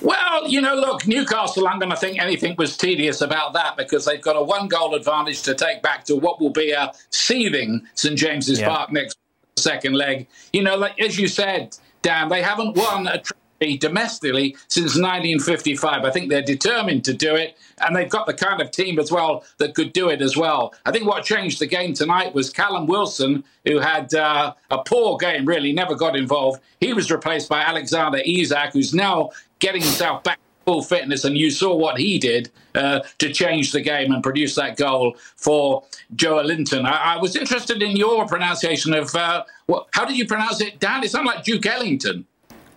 Well, you know, look, Newcastle, I'm going to think anything was tedious about that because they've got a one goal advantage to take back to what will be a seething St James's Yeah. Park next second leg. You know, like as you said, Dan, they haven't won a trophy domestically since 1955. I think they're determined to do it, and they've got the kind of team as well that could do it as well. I think what changed the game tonight was Callum Wilson, who had uh, a poor game, really never got involved. He was replaced by Alexander Isak, who's now getting himself back full fitness, and you saw what he did uh, to change the game and produce that goal for Joe Linton. I, I was interested in your pronunciation of uh, what, how did you pronounce it, Dan? It sounded like Duke Ellington.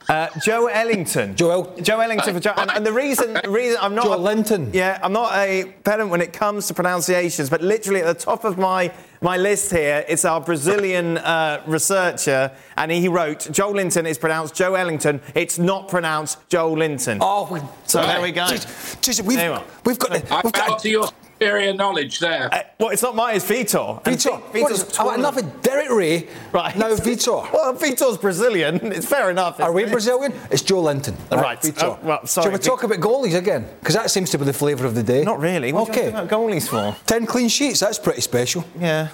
Uh, Joe Ellington. Joe El- Joe Ellington for Joe. And, and the reason, reason I'm not. Joe Linton. Yeah, I'm not a pedant when it comes to pronunciations, but literally at the top of my my list here, it's our Brazilian uh, researcher, and he wrote Joe Linton is pronounced Joe Ellington. It's not pronounced Joe Linton. Oh, we, So there we go. Jeez, jeez, we've, There you are. we've got. I We've bow got to your superior knowledge there. Uh, well, it's not mine, it's Vitor. Vitor. Vitor's is, oh, enough of Derek Rae. Right. Now Vitor. Well, Vitor's Brazilian. It's fair enough. Are we it? Brazilian? It's Joe Linton. Right. Vitor. Oh, well, sorry, Shall we Vic- talk about goalies again? Because that seems to be the flavour of the day. Not really. What okay. do you want to talk about goalies for? Ten clean sheets. That's pretty special. Yeah.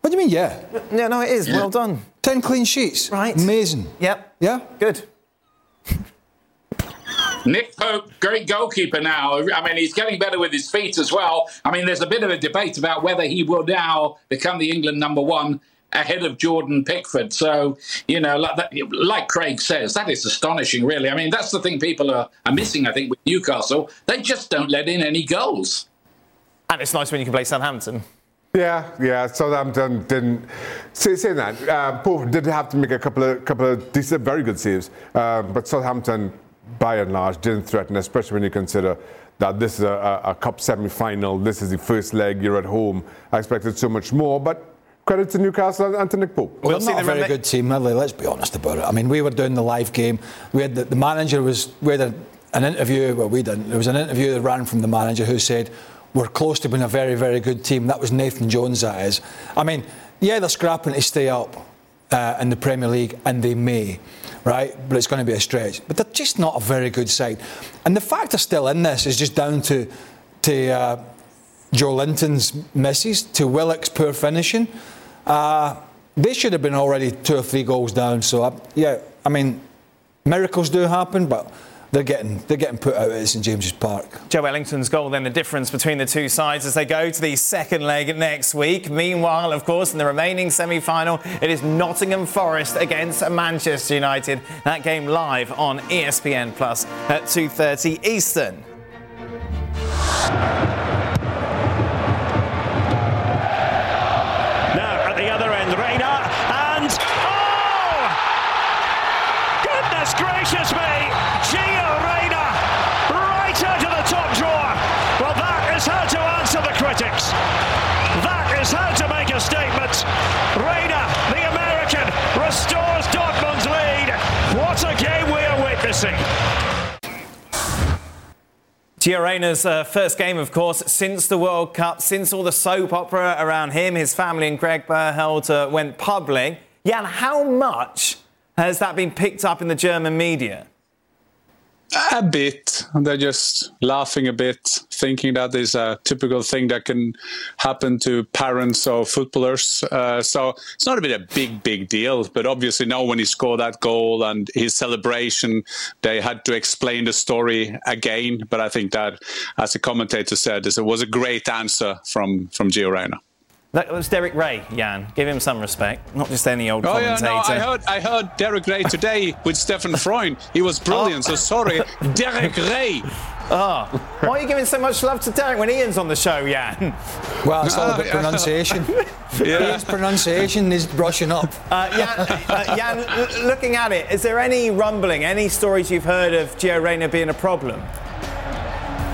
What do you mean? Yeah. Yeah, no, it is. Well done. Ten clean sheets. Right. Amazing. Yep. Yeah. Good. Nick Pope, great goalkeeper now. I mean, he's getting better with his feet as well. I mean, there's a bit of a debate about whether he will now become the England number one ahead of Jordan Pickford. So, you know, like, that, like Craig says, that is astonishing, really. I mean, that's the thing people are, are missing, I think, with Newcastle. They just don't let in any goals. And it's nice when you can play Southampton. Yeah, yeah. Southampton didn't say, saying that. Uh, Pope did have to make a couple of couple of decent, very good saves, um, but Southampton, by and large, didn't threaten, especially when you consider that this is a, a, a cup semi-final. This is the first leg. You're at home. I expected so much more, but credit to Newcastle and to Nick Pope. We're We'll see not a very rema- good team, really. Let's be honest about it. I mean, we were doing the live game. We had the, the manager was we had a, an interview. Well, we didn't. There was an interview that ran from the manager who said we're close to being a very, very good team. That was Nathan Jones. That is. I mean, yeah, they're scrapping to stay up uh, in the Premier League, and they may, right? But it's going to be a stretch. But they're just not a very good side. And the fact they're still in this is just down to to. Uh, Joe Linton's misses to Willock's poor finishing. Uh, they should have been already two or three goals down. So uh, yeah, I mean, miracles do happen, but they're getting they're getting put out at St James's Park. Joe Ellington's goal, then the difference between the two sides as they go to the second leg next week. Meanwhile, of course, in the remaining semi final, it is Nottingham Forest against Manchester United. That game live on ESPN Plus at 2.30 Eastern. Gio Reyna's uh, first game, of course, since the World Cup, since all the soap opera around him, his family, and Greg Berhalter went public. Jan, how much has that been picked up in the German media? A bit. They're just laughing a bit, thinking that is a typical thing that can happen to parents or footballers. Uh, so it's not a bit a big, big deal. But obviously, now when he scored that goal and his celebration, they had to explain the story again. But I think that, as the commentator said, it was a great answer from from Gio Reyna. That was Derek Rae, Jan. Give him some respect, not just any old Oh yeah, no, I heard I heard Derek Rae today with Stefan Freund. He was brilliant. So sorry, Derek Rae. Ah, why are you giving so much love to Derek when Ian's on the show, Jan? Well, it's all about yeah. pronunciation. Ian's pronunciation is brushing up. Uh, Jan, uh, Jan l- looking at it, is there any rumbling, any stories you've heard of Gio Reyna being a problem?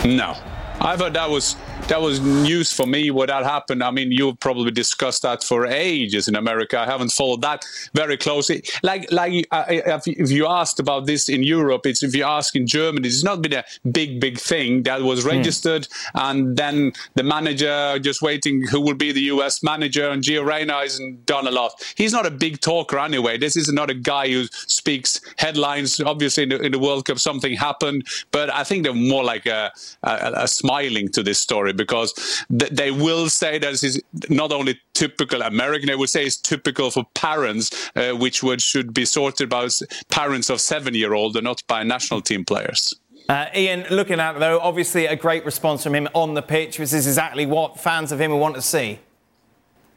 No, I thought that was that was news for me when that happened. I mean, you've probably discussed that for ages in America. I haven't followed that very closely. Like, like uh, if you asked about this in Europe, it's if you ask in Germany, it's not been a big, big thing that was hmm. registered, mm. and then the manager just waiting who will be the U.S. manager, and Gio Reyna hasn't done a lot. He's not a big talker anyway. This is not a guy who speaks headlines. Obviously, in the, in the World Cup, something happened, but I think they're more like a, a, a smiling to this story because th- they will say that this is not only typical American, they would say it's typical for parents, uh, which would should be sorted by parents of seven-year-old and not by national team players. Uh, Ian, looking at though, obviously a great response from him on the pitch. which is exactly what fans of him want to see.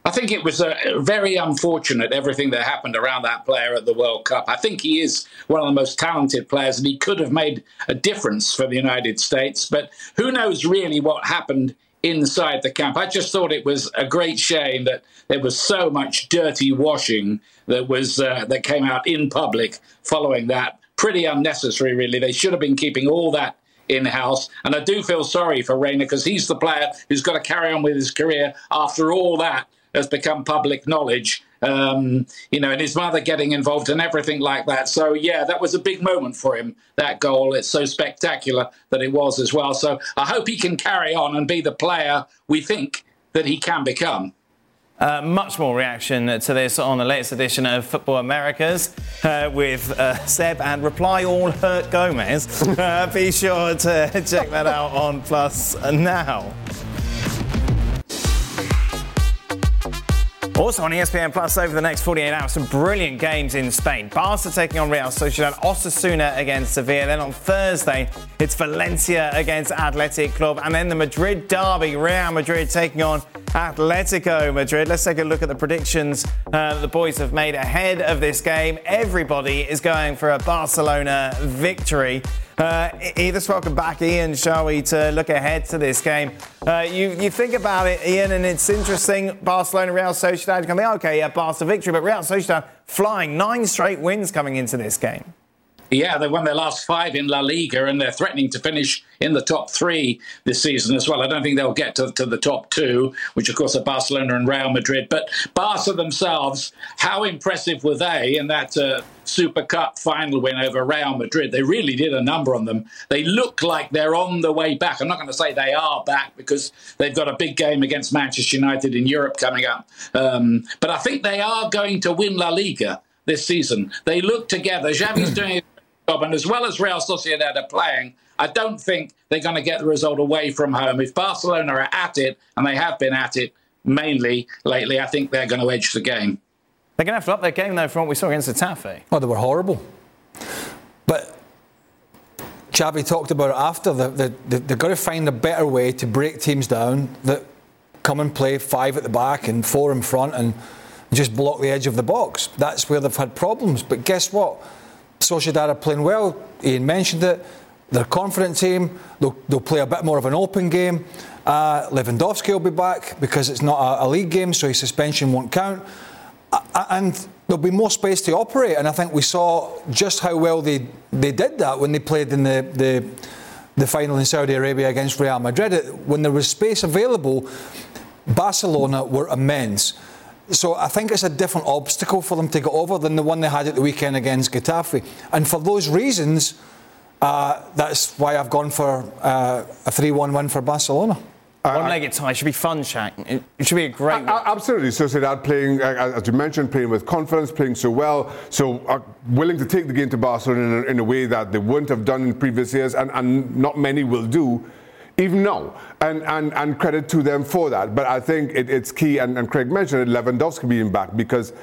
I think it was uh, very unfortunate everything that happened around that player at the World Cup. I think he is one of the most talented players and he could have made a difference for the United States. But who knows really what happened inside the camp? I just thought it was a great shame that there was so much dirty washing that was uh, that came out in public following that. Pretty unnecessary, really. They should have been keeping all that in house. And I do feel sorry for Reyna because he's the player who's got to carry on with his career after all that has become public knowledge. Um, you know, and his mother getting involved and everything like that. So yeah, that was a big moment for him. That goal. It's so spectacular that it was as well. So I hope he can carry on and be the player we think that he can become. Uh, much more reaction to this on the latest edition of Football Americas uh, with uh, Seb and Reply All Hurt Gomez. Uh, be sure to check that out on Plus now. Also on ESPN Plus over the next 48 hours, some brilliant games in Spain. Barca taking on Real Sociedad, Osasuna against Sevilla. Then on Thursday, it's Valencia against Athletic Club. And then the Madrid derby, Real Madrid taking on Atletico Madrid. Let's take a look at the predictions uh, the boys have made ahead of this game. Everybody is going for a Barcelona victory. Uh, Edith, welcome back, Ian. Shall we to look ahead to this game? Uh, you, you think about it, Ian, and it's interesting. Barcelona, Real Sociedad coming. Okay, yeah, Barca victory, but Real Sociedad flying nine straight wins coming into this game. Yeah, they won their last five in La Liga, and they're threatening to finish in the top three this season as well. I don't think they'll get to, to the top two, which of course are Barcelona and Real Madrid. But Barca themselves, how impressive were they in that uh, Super Cup final win over Real Madrid? They really did a number on them. They look like they're on the way back. I'm not going to say they are back because they've got a big game against Manchester United in Europe coming up. Um, but I think they are going to win La Liga this season. They look together. Xavi's doing job. And as well as Real Sociedad are playing, I don't think they're going to get the result away from home. If Barcelona are at it, and they have been at it mainly lately, I think they're going to edge the game. They're going to have to up their game, though, from what we saw against Getafe. Oh, they were horrible. But Xavi talked about it after. The, the, the, they've got to find a better way to break teams down that come and play five at the back and four in front and just block the edge of the box. That's where they've had problems. But guess what? Sociedad are playing well. Ian mentioned it. They're a confident team. They'll, they'll play a bit more of an open game. Uh, Lewandowski will be back because it's not a, a league game, so his suspension won't count. Uh, and there'll be more space to operate. And I think we saw just how well they, they did that when they played in the, the, the final in Saudi Arabia against Real Madrid. When there was space available, Barcelona were immense. So I think it's a different obstacle for them to get over than the one they had at the weekend against Getafe. And for those reasons, uh, that's why I've gone for uh, a 3 1 win for Barcelona. One legged tie should be fun, Shaq. It should be a great. Uh, absolutely. So, that playing, uh, as you mentioned, playing with confidence, playing so well, so uh, willing to take the game to Barcelona in a, in a, way that they wouldn't have done in previous years, and, and not many will do even now. And, and, and credit to them for that. But I think it, it's key, and, and Craig mentioned it, Lewandowski being back, because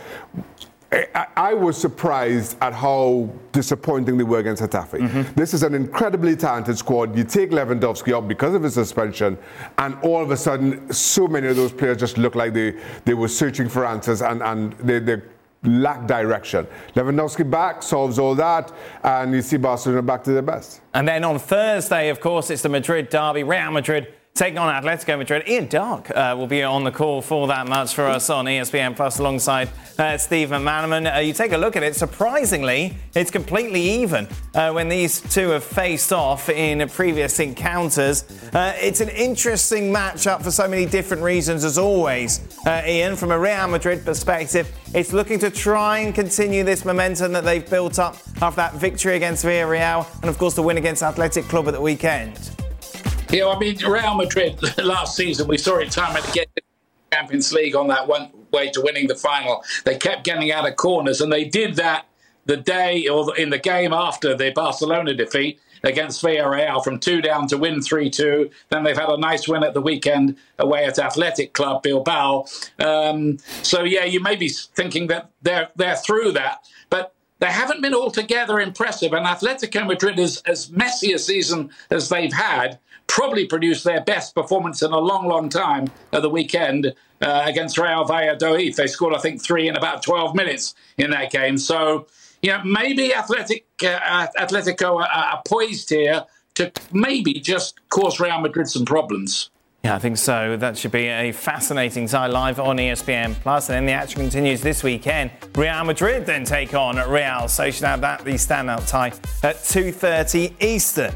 I, I was surprised at how disappointing they were against Getafe. Mm-hmm. This is an incredibly talented squad. You take Lewandowski out because of his suspension, and all of a sudden, so many of those players just look like they, they were searching for answers, and, and they, they're lack direction. Lewandowski back solves all that, and you see Barcelona back to their best. And then on Thursday, of course, it's the Madrid derby. Real Madrid taking on Atletico Madrid. Ian Darke uh, will be on the call for that match for us on ESPN Plus alongside uh, Steve McManaman. Uh, you take a look at it, surprisingly, it's completely even uh, when these two have faced off in previous encounters. Uh, it's an interesting matchup for so many different reasons, as always. Uh, Ian, from a Real Madrid perspective, it's looking to try and continue this momentum that they've built up after that victory against Villarreal and, of course, the win against Athletic Club at the weekend. Yeah, I mean, Real Madrid last season, we saw it time and again. Champions League on that one way to winning the final. They kept getting out of corners, and they did that the day or in the game after the Barcelona defeat against Villarreal from two down to win 3 2. Then they've had a nice win at the weekend away at Athletic Club Bilbao. Um, so, yeah, you may be thinking that they're, they're through that. But they haven't been altogether impressive. And Atletico Madrid is as messy a season as they've had probably produced their best performance in a long, long time at the weekend uh, against Real Valladolid. They scored, I think, three in about 12 minutes in that game. So, you know, maybe Athletic, uh, Atletico are, are poised here to maybe just cause Real Madrid some problems. Yeah, I think so. That should be a fascinating tie live on ESPN Plus. And then the action continues this weekend. Real Madrid then take on Real Sociedad. That the standout tie at 2:30 Eastern.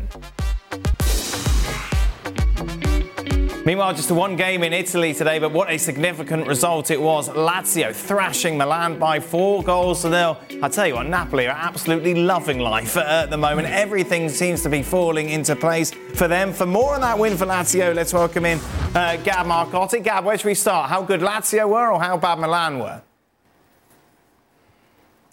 Meanwhile, just one game in Italy today, but what a significant result it was. Lazio thrashing Milan by four goals to nil. I tell you what, Napoli are absolutely loving life at the moment. Everything seems to be falling into place for them. For more on that win for Lazio, let's welcome in uh, Gab Marcotti. Gab, where should we start? How good Lazio were or how bad Milan were?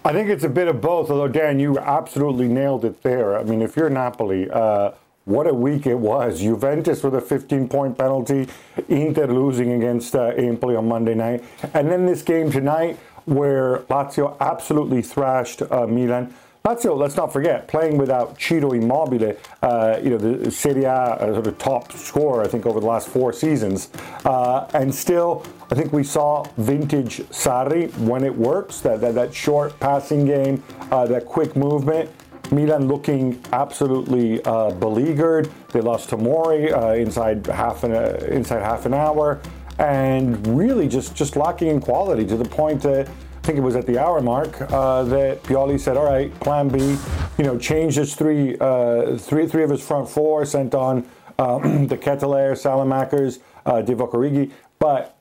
I think it's a bit of both, although, Dan, you absolutely nailed it there. I mean, if you're Napoli, uh, what a week it was. Juventus with a 15 point penalty, Inter losing against uh, Empoli on Monday night. And then this game tonight where Lazio absolutely thrashed uh, Milan. Lazio, let's not forget, playing without Ciro Immobile, uh, you know, the Serie A uh, sort of top scorer, I think, over the last four seasons. Uh, and still, I think we saw vintage Sarri when it works, that, that, that short passing game, uh, that quick movement. Milan looking absolutely uh, beleaguered. They lost Tomori uh, inside half an uh, inside half an hour, and really just just lacking in quality to the point that I think it was at the hour mark uh, that Pioli said, "All right, Plan B, you know, changed his three uh, three three of his front four, sent on um, De Ketelaere, Saelemaekers, uh, Divock Origi, but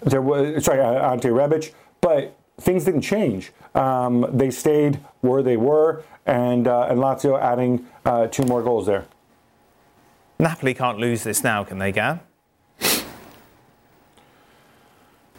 there was sorry, Ante Rebic, but things didn't change. Um, they stayed where they were and, uh, and Lazio adding uh, two more goals there. Napoli can't lose this now, can they, Gab?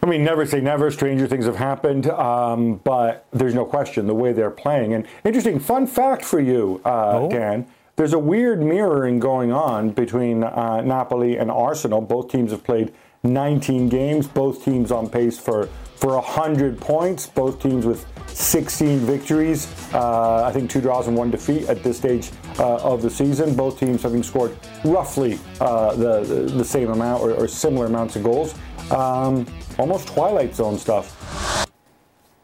I mean, never say never. Stranger things have happened, um, but there's no question the way they're playing. And interesting fun fact for you, uh, oh. Dan. There's a weird mirroring going on between uh, Napoli and Arsenal. Both teams have played 19 games. Both teams on pace for for 100 points. Both teams with 16 victories. Uh, I think two draws and one defeat at this stage uh, of the season. Both teams having scored roughly uh, the, the same amount or, or, similar amounts of goals. Um, almost Twilight Zone stuff.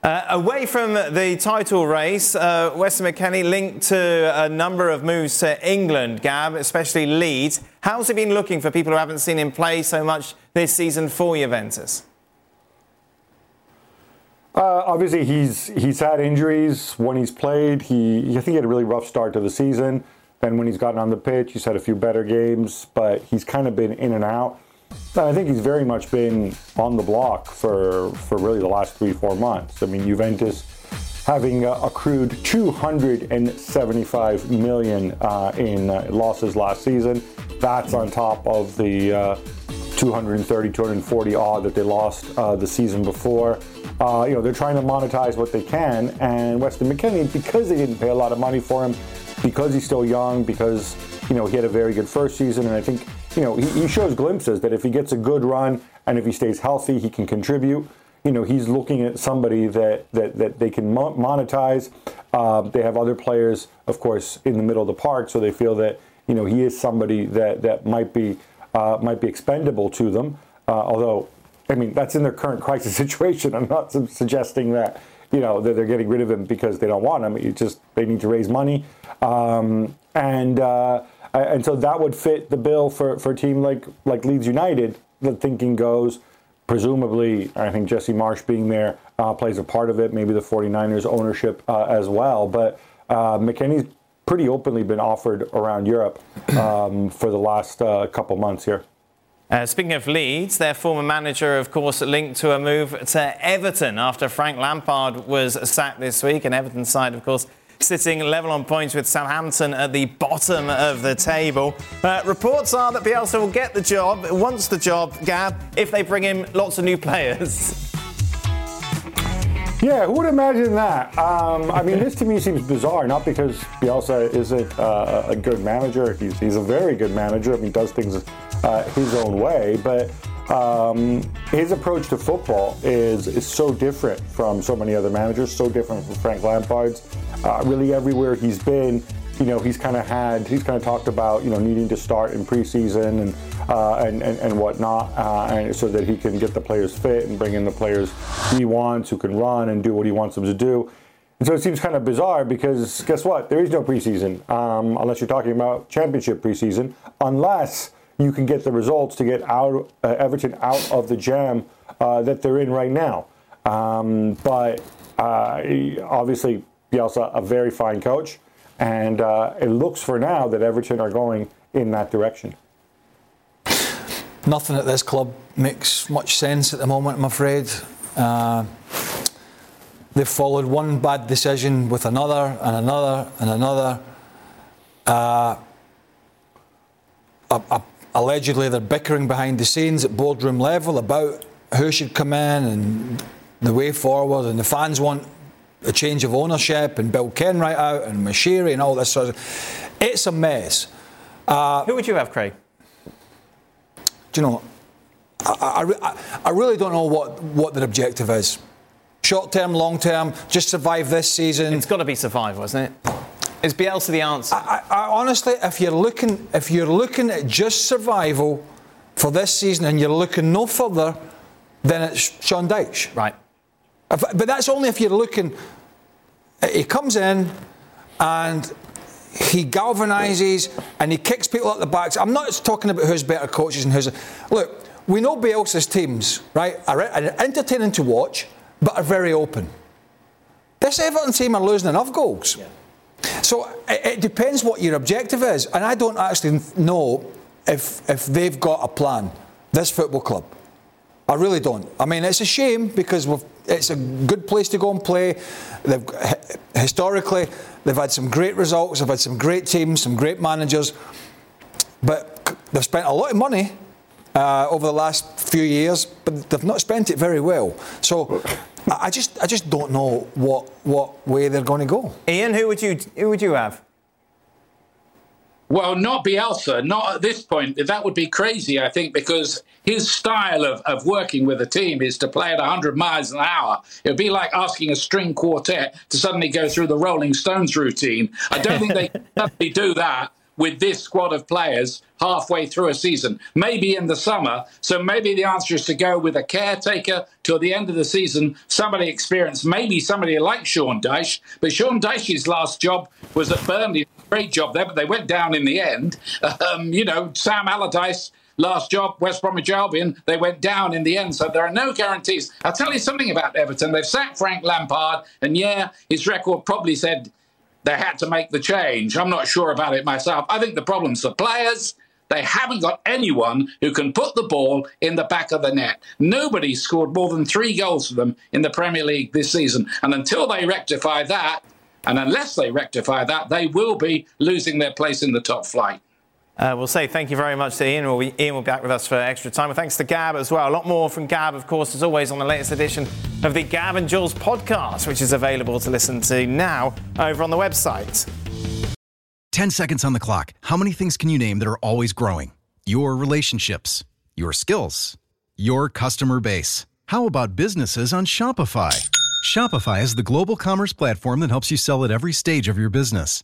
Uh, away from the title race, uh, Weston McKennie linked to a number of moves to England, Gab, especially Leeds. How's he been looking for people who haven't seen him play so much this season for Juventus? Uh, obviously, he's he's had injuries when he's played. He I think he had a really rough start to the season. Then when he's gotten on the pitch, he's had a few better games, but he's kind of been in and out. I think he's very much been on the block for for really the last three four months. I mean, Juventus having uh, accrued 275 million uh, in uh, losses last season. That's on top of the uh, 230, 240 odd that they lost uh, the season before. Uh, you know, they're trying to monetize what they can. And Weston McKennie, because they didn't pay a lot of money for him, because he's still young, because, you know, he had a very good first season. And I think, you know, he, he shows glimpses that if he gets a good run and if he stays healthy, he can contribute. You know, he's looking at somebody that, that, that they can monetize. Uh, they have other players, of course, in the middle of the park, so they feel that, you know, he is somebody that, that might be uh, might be expendable to them. Uh, although, I mean, that's in their current crisis situation. I'm not suggesting that you know that they're getting rid of him because they don't want him. It's just they need to raise money. Um, and uh, and so that would fit the bill for, for a team like like Leeds United. The thinking goes, presumably, I think Jesse Marsch being there uh, plays a part of it. Maybe the 49ers ownership uh, as well. But uh, McKennie's pretty openly been offered around Europe um, for the last uh, couple months here. Uh, speaking of Leeds, their former manager, of course, linked to a move to Everton after Frank Lampard was sacked this week. And Everton's side, of course, sitting level on points with Southampton at the bottom of the table. Uh, reports are that Bielsa will get the job, wants the job, Gab, if they bring in lots of new players. Yeah, who would imagine that? Um, I mean, this to me seems bizarre, not because Bielsa isn't uh, a good manager. He's, he's a very good manager. I mean, does things uh, his own way, but um, his approach to football is, is so different from so many other managers, so different from Frank Lampard's. Uh, really, everywhere he's been, you know, he's kind of had, he's kind of talked about, you know, needing to start in preseason and uh, and, and, and whatnot, uh, and so that he can get the players fit and bring in the players he wants, who can run and do what he wants them to do. And so it seems kind of bizarre because guess what? There is no preseason um, unless you're talking about championship preseason, unless you can get the results to get out uh, Everton out of the jam uh, that they're in right now. Um, but uh, obviously, Bielsa, a very fine coach, and uh, it looks for now that Everton are going in that direction. Nothing at this club makes much sense at the moment, I'm afraid. Uh, they've followed one bad decision with another and another and another. Uh, allegedly they're bickering behind the scenes at boardroom level about who should come in and the way forward, and the fans want a change of ownership, and Bill Kenwright out, and Moshiri, and all this sort of. It's a mess. Uh, who would you have, Craig? Do you know? I, I, I really don't know what, what their objective is. Short term, long term, just survive this season. It's got to be survival, isn't it? Is Bielsa the answer? I, I, honestly, if you're looking, if you're looking at just survival for this season, and you're looking no further, then it's Sean Dyche. Right. If, but that's only if you're looking. Eh, he comes in, and he galvanises and he kicks people at the backs. I'm not talking about who's better coaches and who's. Look, we know Bielsa's teams, right, are entertaining to watch, but are very open. This Everton team are losing enough goals. Yeah. So it, it depends what your objective is, and I don't actually know if if they've got a plan. This football club, I really don't. I mean, it's a shame because it's a good place to go and play. They've historically they've had some great results. They've had some great teams, some great managers, but they've spent a lot of money uh, over the last few years, but they've not spent it very well. So I just I just don't know what what way they're going to go. Ian, who would you who would you have? Well, not Bielsa, not at this point. That would be crazy, I think, because his style of, of working with a team is to play at 100 miles an hour. It would be like asking a string quartet to suddenly go through the Rolling Stones routine. I don't think they can suddenly do that with this squad of players halfway through a season, maybe in the summer. So maybe the answer is to go with a caretaker till the end of the season, somebody experienced, maybe somebody like Sean Dyche. But Sean Dyche's last job was at Burnley. Great job there, but they went down in the end. Um, you know, Sam Allardyce last job, West Bromwich Albion, they went down in the end. So there are no guarantees. I'll tell you something about Everton. They've sacked Frank Lampard, and yeah, his record probably said they had to make the change. I'm not sure about it myself. I think the problem's the players. They haven't got anyone who can put the ball in the back of the net. Nobody scored more than three goals for them in the Premier League this season. And until they rectify that, and unless they rectify that, they will be losing their place in the top flight. Uh, we'll say thank you very much to Ian. We'll be, Ian will be back with us for extra time. Thanks to Gab as well. A lot more from Gab, of course, as always, on the latest edition of the Gab and Jules podcast, which is available to listen to now over on the website. 10 seconds on the clock. How many things can you name that are always growing? Your relationships, your skills, your customer base. How about businesses on Shopify? Shopify is the global commerce platform that helps you sell at every stage of your business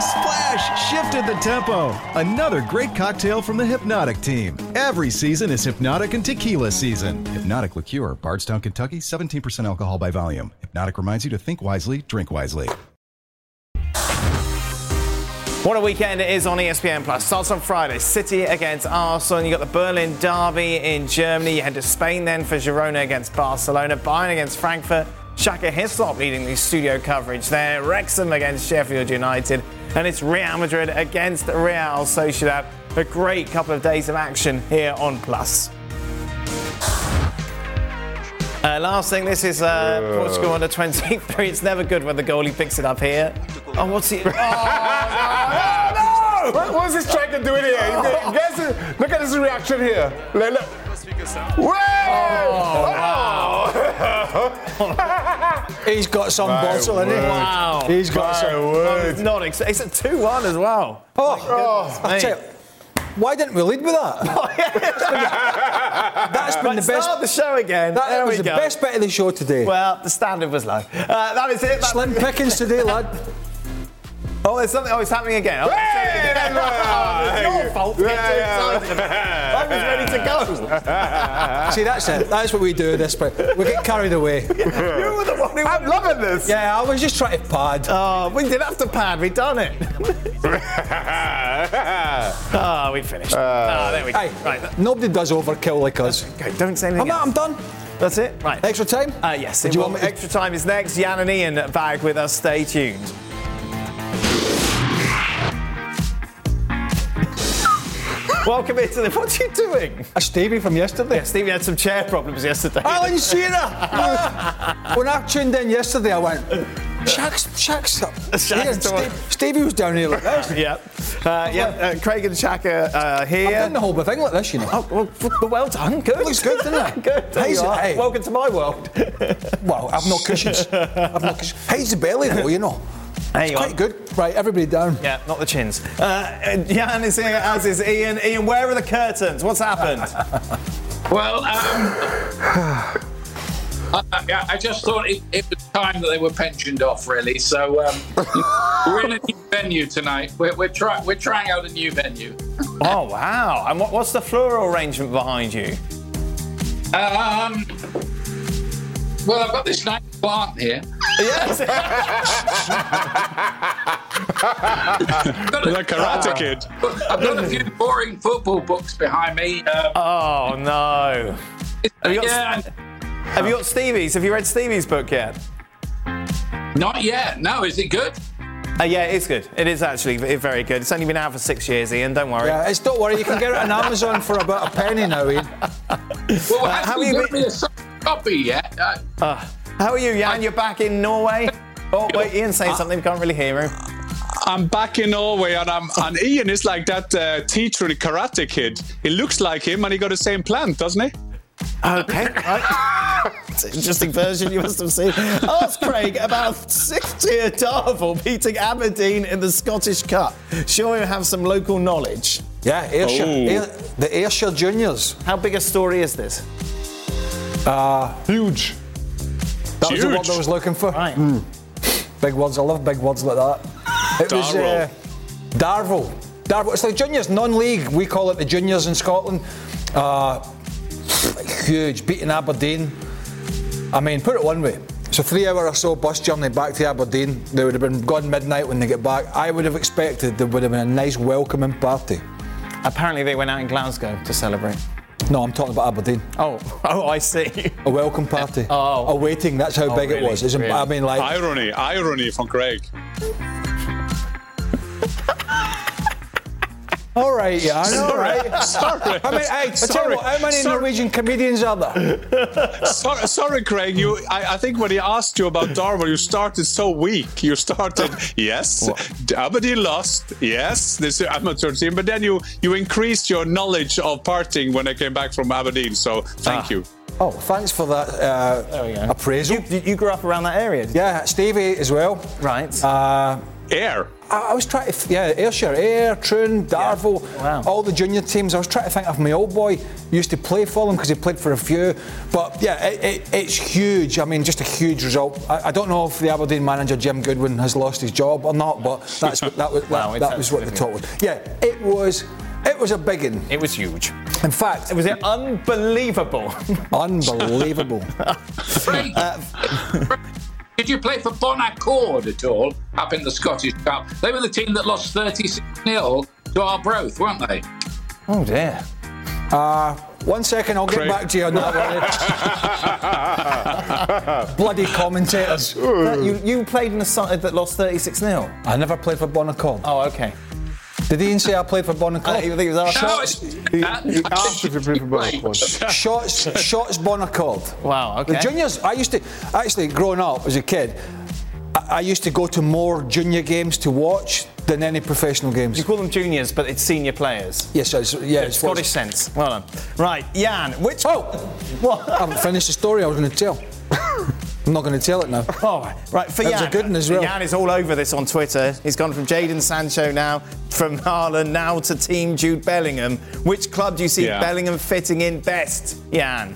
Splash shifted the tempo. Another great cocktail from the Hypnotic team. Every season is Hypnotic and Tequila season. Hypnotic Liqueur, Bardstown, Kentucky, 17% alcohol by volume. Hypnotic reminds you to think wisely, drink wisely. What a weekend it is on ESPN Plus. Starts on Friday. City against Arsenal. You got the Berlin derby in Germany. You head to Spain then for Girona against Barcelona. Bayern against Frankfurt. Shaka Hislop leading the studio coverage there. Wrexham against Sheffield United. And it's Real Madrid against Real Sociedad. A great couple of days of action here on Plus. Uh, last thing, this is uh, Portugal under 23. It's never good when the goalie picks it up here. Oh, what's he? Oh, no! What, what's this striker doing here? Guess, look at his reaction here. Look, look. Whoa! Oh, He's got some My bottle in it. word. Wow. He's got My some. word. I'm not ex- it's a 2 1 as well. Oh, my I tell you, why didn't we lead with that? That's been Right, the best. start the show again. That there was we the go. best bit of the show today. Well, the standard was low. Uh, that is it. That- Slim pickings today, lad. Oh, there's something. Oh, it's happening again. Oh, Hey, it's your fault too excited about it. I was ready to go. See, that's it. That's what we do at this bit. We get carried away. you were the one who I'm loving this. Yeah, I was just trying to pad. Oh, we didn't have to pad. We'd done it. Oh, we finished. oh, there we go. Hey, Right. nobody does overkill like us. Okay, don't say anything. I'm. I'm done. That's it. Right. Extra time? Uh, yes. Do you want me extra time is next. Jan and Ian back with us. Stay tuned. Welcome into the. What are you doing? A Stevie from yesterday. Yeah, Stevie had some chair problems yesterday. Alan Shearer! when I tuned in yesterday, I went, Shaq's, Shaq's up. Shaq's Steve, Stevie was down here like this. yeah. Uh, yeah. Uh, Craig and Shaka uh, I'm here. doing the whole thing like this, you know. Oh, well, well done. Good. Looks good, doesn't it? good. You hey. Welcome to my world. Well, I've no cushions. I've no cushions. How's the belly, though, you know? There It's you are. quite good. Right, everybody down. Yeah, not the chins. Uh, Jan is here, as is Ian. Ian, where are the curtains? What's happened? Well, um, I, I- I just thought it, it was time that they were pensioned off, really. So um, we're in a new venue tonight. We're, we're, try, we're trying out a new venue. oh, wow. And what, what's the floral arrangement behind you? Um, well, I've got this nice plant here. Yes. I've got a- The Karate Kid. I've got a few boring football books behind me. Um, oh, no. Have you, got, yeah, have you got Stevie's? Have you read Stevie's book yet? not yet. No, is it good? Uh, yeah, it's good. It is actually very good. It's only been out for six years, Ian. Don't worry. Yeah, it's don't worry, you can get it on Amazon for about a penny now, Ian. Well, how have you you been- got me a copy yet? Uh, Uh, how are you, Jan? You're back in Norway? Oh, wait, Ian's saying something. We can't really hear him. I'm back in Norway, and I'm and Ian is like that uh, teacher in Karate Kid. He looks like him, and he got the same plant, doesn't he? Okay, right. It's an interesting version you must have seen. Ask Craig about six-tier Darvel beating Aberdeen in the Scottish Cup. Sure you have some local knowledge. Yeah, Ayrshire, Oh. Ayr, the Ayrshire Juniors. How big a story is this? Huge. That was the word Huge. I was looking for. Right. Big words, I love big words like that. It was Darvel. uh, Darvel. Darvel. It's like juniors, non-league. We call it the juniors in Scotland. Uh, huge, beating Aberdeen. I mean, put it one way. It's a three-hour or so bus journey back to Aberdeen. They would have been gone midnight when they get back. I would have expected there would have been a nice welcoming party. Apparently they went out in Glasgow to celebrate. No, I'm talking about Aberdeen. Oh, oh, I see. A welcome party. Oh. A waiting. That's how Oh, big really? it was. It's, Really? I mean, like. Irony, irony from Craig. All right, yeah, I know, Sorry, right? sorry, I mean, hey, I tell sorry, you what, how many sorry. Norwegian comedians are there? sorry, sorry, Craig. You, I, I think when he asked you about Darwin, you started so weak. You started, yes, Aberdeen lost, yes, this is amateur team, but then you you increased your knowledge of parting when I came back from Aberdeen. So thank Ah. you. Oh, thanks for that uh, There we go. appraisal. You, you grew up around that area? did you? yeah, Stevie as well. Right. Uh, Ayr. I, I was trying to, yeah, Ayrshire, Ayr, Troon, Darvel, Wow. all the junior teams. I was trying to think of my old boy used to play for them because he played for a few. But yeah, it, it, it's huge. I mean, just a huge result. I, I don't know if the Aberdeen manager Jim Goodwin has lost his job or not, but that's that was Wow, that, that was what the talk was. Yeah, it was. It was a big one. It was huge. In fact, It was unbelievable. unbelievable. Craig, did you play for Bon Accord at all up in the Scottish Cup? They were the team that lost 36 0 to Arbroath, weren't they? oh dear. Uh, one second, I'll get back to you on that one. Bloody commentators. You, you played in a side that lost 36 0. I never played for Bon Accord. Oh, okay. Did Ian say I played for Bon Accord? I oh, think it was our No, Shots, He, he asked if you played for Bon Accord. shots, shots Bon Accord. Wow, okay. The juniors, I used to, actually, growing up as a kid, I, I used to go to more junior games to watch than any professional games. You call them juniors, but it's senior players. Yes, it's, yeah, it's Scottish sense. Well done. Right, Jan, which. Oh, What? I haven't finished the story I was going to tell. I'm not going to tell it now. Oh, right, for That was Jan. a good one as well. Jan is all over this on Twitter. He's gone from Jadon Sancho now, from Haaland now to Team Jude Bellingham. Which club do you see Yeah. Bellingham fitting in best, Jan?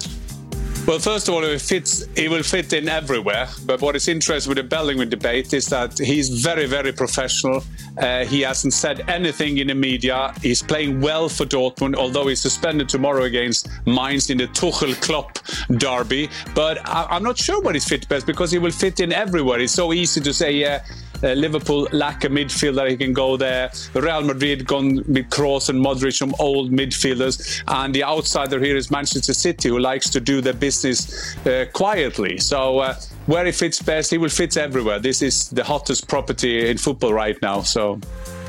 Well, first of all, it fits. He will fit in everywhere. But what is interesting with the Bellingham debate is that he's very, very professional. Uh, he hasn't said anything in the media. He's playing well for Dortmund, although he's suspended tomorrow against Mainz in the Tuchel Klopp derby. But I, I'm not sure what he's fit best because he will fit in everywhere. It's so easy to say, yeah. Uh, Liverpool lack a midfielder. He can go there. Real Madrid gone with Kroos and Modric, some old midfielders, and the outsider here is Manchester City, who likes to do their business uh, quietly. So uh, where he fits best, he will fit everywhere. This is the hottest property in football right now. So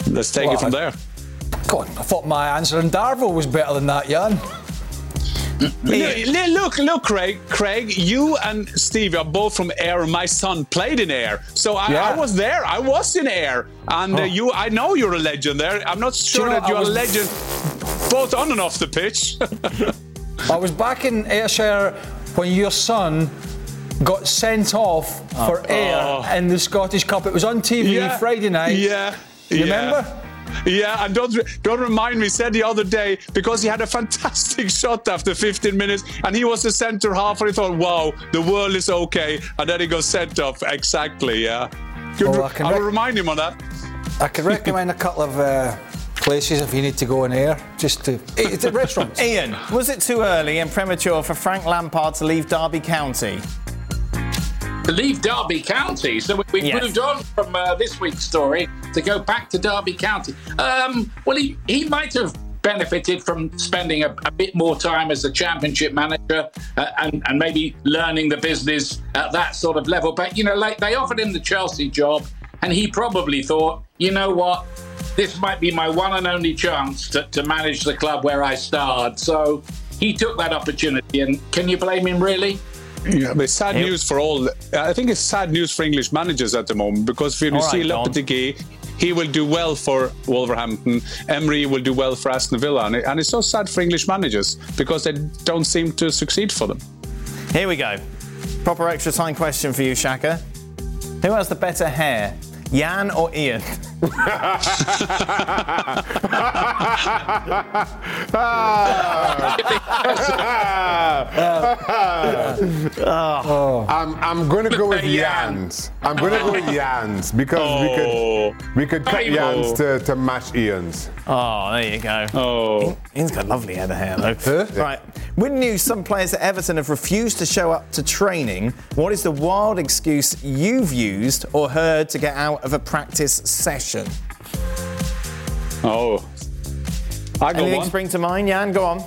let's take Well, it from I- there. God, I thought my answer in Darvel was better than that, Jan. Look, look, Craig. Craig, you and Steve are both from Ayr. My son played in Ayr, so I, Yeah. I was there. I was in Ayr, and uh, Oh. you. I know you're a legend there. I'm not sure you know, that you're was- a legend, both on and off the pitch. I was back in Ayrshire when your son got sent off for Ayr Oh. in the Scottish Cup. It was on TV Friday night. Yeah. You yeah. remember? Yeah, and don't don't remind me. Said the other day because he had a fantastic shot after 15 minutes, and he was the centre half, and he thought, "Wow, the world is okay," and then he got sent off. Exactly, yeah. Good, Well, I, I will rec- remind him on that. I can recommend a couple of uh, places if you need to go in Ayr, just to. It's a restaurant. Ian, was it too early and premature for Frank Lampard to leave Derby County? Leave Derby County. So we, we've Yes. moved on from uh, this week's story to go back to Derby County. Um, well, he, he might have benefited from spending a, a bit more time as a championship manager uh, and, and maybe learning the business at that sort of level. But, you know, like they offered him the Chelsea job and he probably thought, you know what? This might be my one and only chance to, to manage the club where I starred. So he took that opportunity. And can you blame him, really? Yeah, but it's sad news for all. I think it's sad news for English managers at the moment because when you All see right, Lopetegui, he will do well for Wolverhampton. Emery will do well for Aston Villa, and, it, and it's so sad for English managers because they don't seem to succeed for them. Here we go. Proper extra time question for you, Shaka. Who has the better hair, Jan or Ian? I'm, I'm going to go with Jan. Jans. I'm going to go with Jans because we could oh. we could cut Hey, Jans oh. to, to match Ian's. Oh, there you go. Oh, Ian's got lovely head of hair, though. Right. With news, some players at Everton have refused to show up to training. What is the wild excuse you've used or heard to get out of a practice session? Oh. I got Anything one. spring to mind, Jan? Go on.